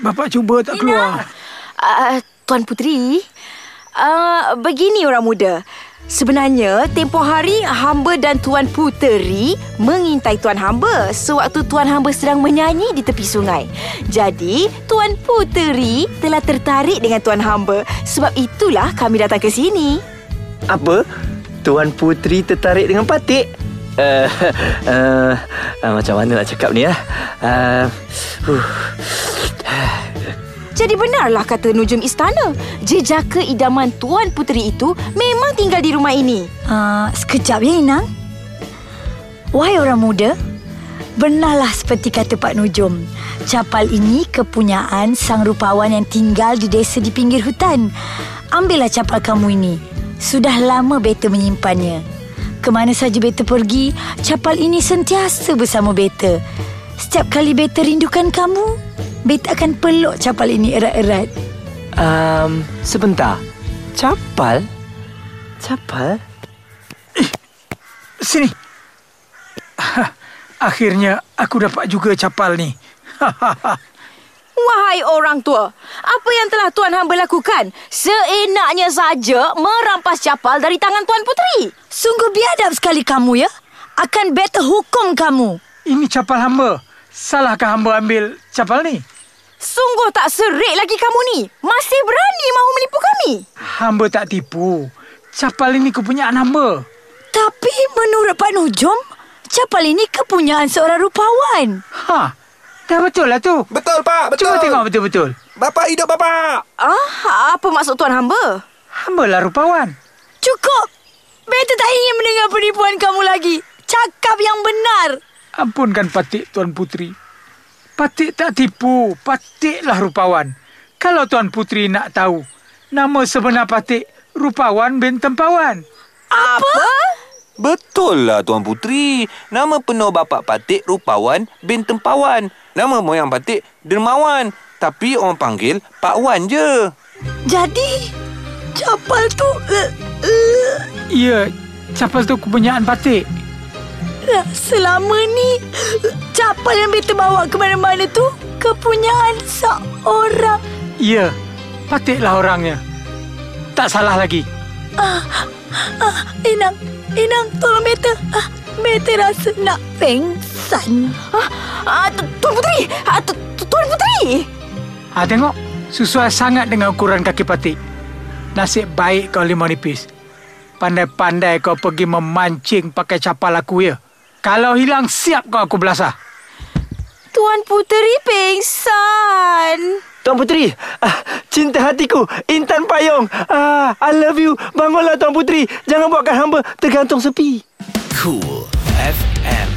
[SPEAKER 2] Bapak cuba tak keluar.
[SPEAKER 6] Uh, tuan Puteri, uh, begini orang muda. Sebenarnya, tempoh hari hamba dan Tuan Puteri mengintai Tuan hamba sewaktu Tuan hamba sedang menyanyi di tepi sungai. Jadi, Tuan Puteri telah tertarik dengan Tuan hamba. Sebab itulah kami datang ke sini.
[SPEAKER 4] Apa? Tuan Puteri tertarik dengan Patik? Uh, uh, uh, macam mana nak cakap ni ya? Uh, uh.
[SPEAKER 6] Jadi benarlah kata Nujum Istana. Jejaka idaman Tuan Puteri itu memang tinggal di rumah ini.
[SPEAKER 7] Uh, sekejap ya Inang. Wahai orang muda, benarlah seperti kata Pak Nujum. Capal ini kepunyaan sang rupawan yang tinggal di desa di pinggir hutan. Ambillah capal kamu ini. Sudah lama beta menyimpannya. Kemana saja beta pergi, capal ini sentiasa bersama beta. Setiap kali beta rindukan kamu, Beta akan peluk capal ini erat-erat.
[SPEAKER 4] Um, sebentar. Capal? Capal?
[SPEAKER 2] Sini. Akhirnya aku dapat juga capal ni.
[SPEAKER 6] Wahai orang tua, apa yang telah Tuan Hamba lakukan? Seenaknya saja merampas capal dari tangan Tuan Puteri.
[SPEAKER 7] Sungguh biadab sekali kamu ya. Akan beta hukum kamu.
[SPEAKER 2] Ini capal hamba. Salahkah hamba ambil capal ni?
[SPEAKER 6] Sungguh tak serik lagi kamu ni. Masih berani mahu menipu kami.
[SPEAKER 2] Hamba tak tipu. Capal ini kepunyaan hamba.
[SPEAKER 7] Tapi menurut Pak Nujum, capal ini kepunyaan seorang rupawan.
[SPEAKER 2] Ha, dah betul lah tu.
[SPEAKER 3] Betul, Pak. Betul.
[SPEAKER 2] Cuba tengok betul-betul.
[SPEAKER 3] Bapak hidup Bapak.
[SPEAKER 6] Ah, apa maksud Tuan Hamba?
[SPEAKER 2] Hamba lah rupawan.
[SPEAKER 7] Cukup. Beta tak ingin mendengar penipuan kamu lagi. Cakap yang benar.
[SPEAKER 2] Ampunkan Patik Tuan Puteri. Patik tak tipu. Patiklah rupawan. Kalau Tuan Puteri nak tahu, nama sebenar Patik Rupawan bin Tempawan.
[SPEAKER 6] Apa?
[SPEAKER 3] Betul lah Tuan Puteri. Nama penuh Bapak Patik Rupawan bin Tempawan. Nama moyang Patik Dermawan. Tapi orang panggil Pak Wan je.
[SPEAKER 7] Jadi, capal tu... Uh, uh,
[SPEAKER 2] Ya, capal tu kepunyaan Patik.
[SPEAKER 7] Selama ni, capal yang beta bawa ke mana-mana tu kepunyaan seorang.
[SPEAKER 2] Ya, Patiklah orangnya. Tak salah lagi.
[SPEAKER 7] Ah, Inang, Inang, tolong beta. Ah, beta rasa nak pengsan.
[SPEAKER 6] Ah, ah, Tu- Tuan Puteri! Ah, Tu- Tu- Tuan Puteri!
[SPEAKER 2] Ha, tengok. Sesuai sangat dengan ukuran kaki Patik. Nasib baik kau limau nipis. Pandai-pandai kau pergi memancing pakai capal aku ya. Kalau hilang siap kau aku belasah.
[SPEAKER 6] Tuan Puteri pengsan.
[SPEAKER 4] Tuan Puteri, ah, cinta hatiku, Intan Payung. Ah, I love you. Bangunlah Tuan Puteri. Jangan buatkan hamba tergantung sepi.
[SPEAKER 5] Cool FM.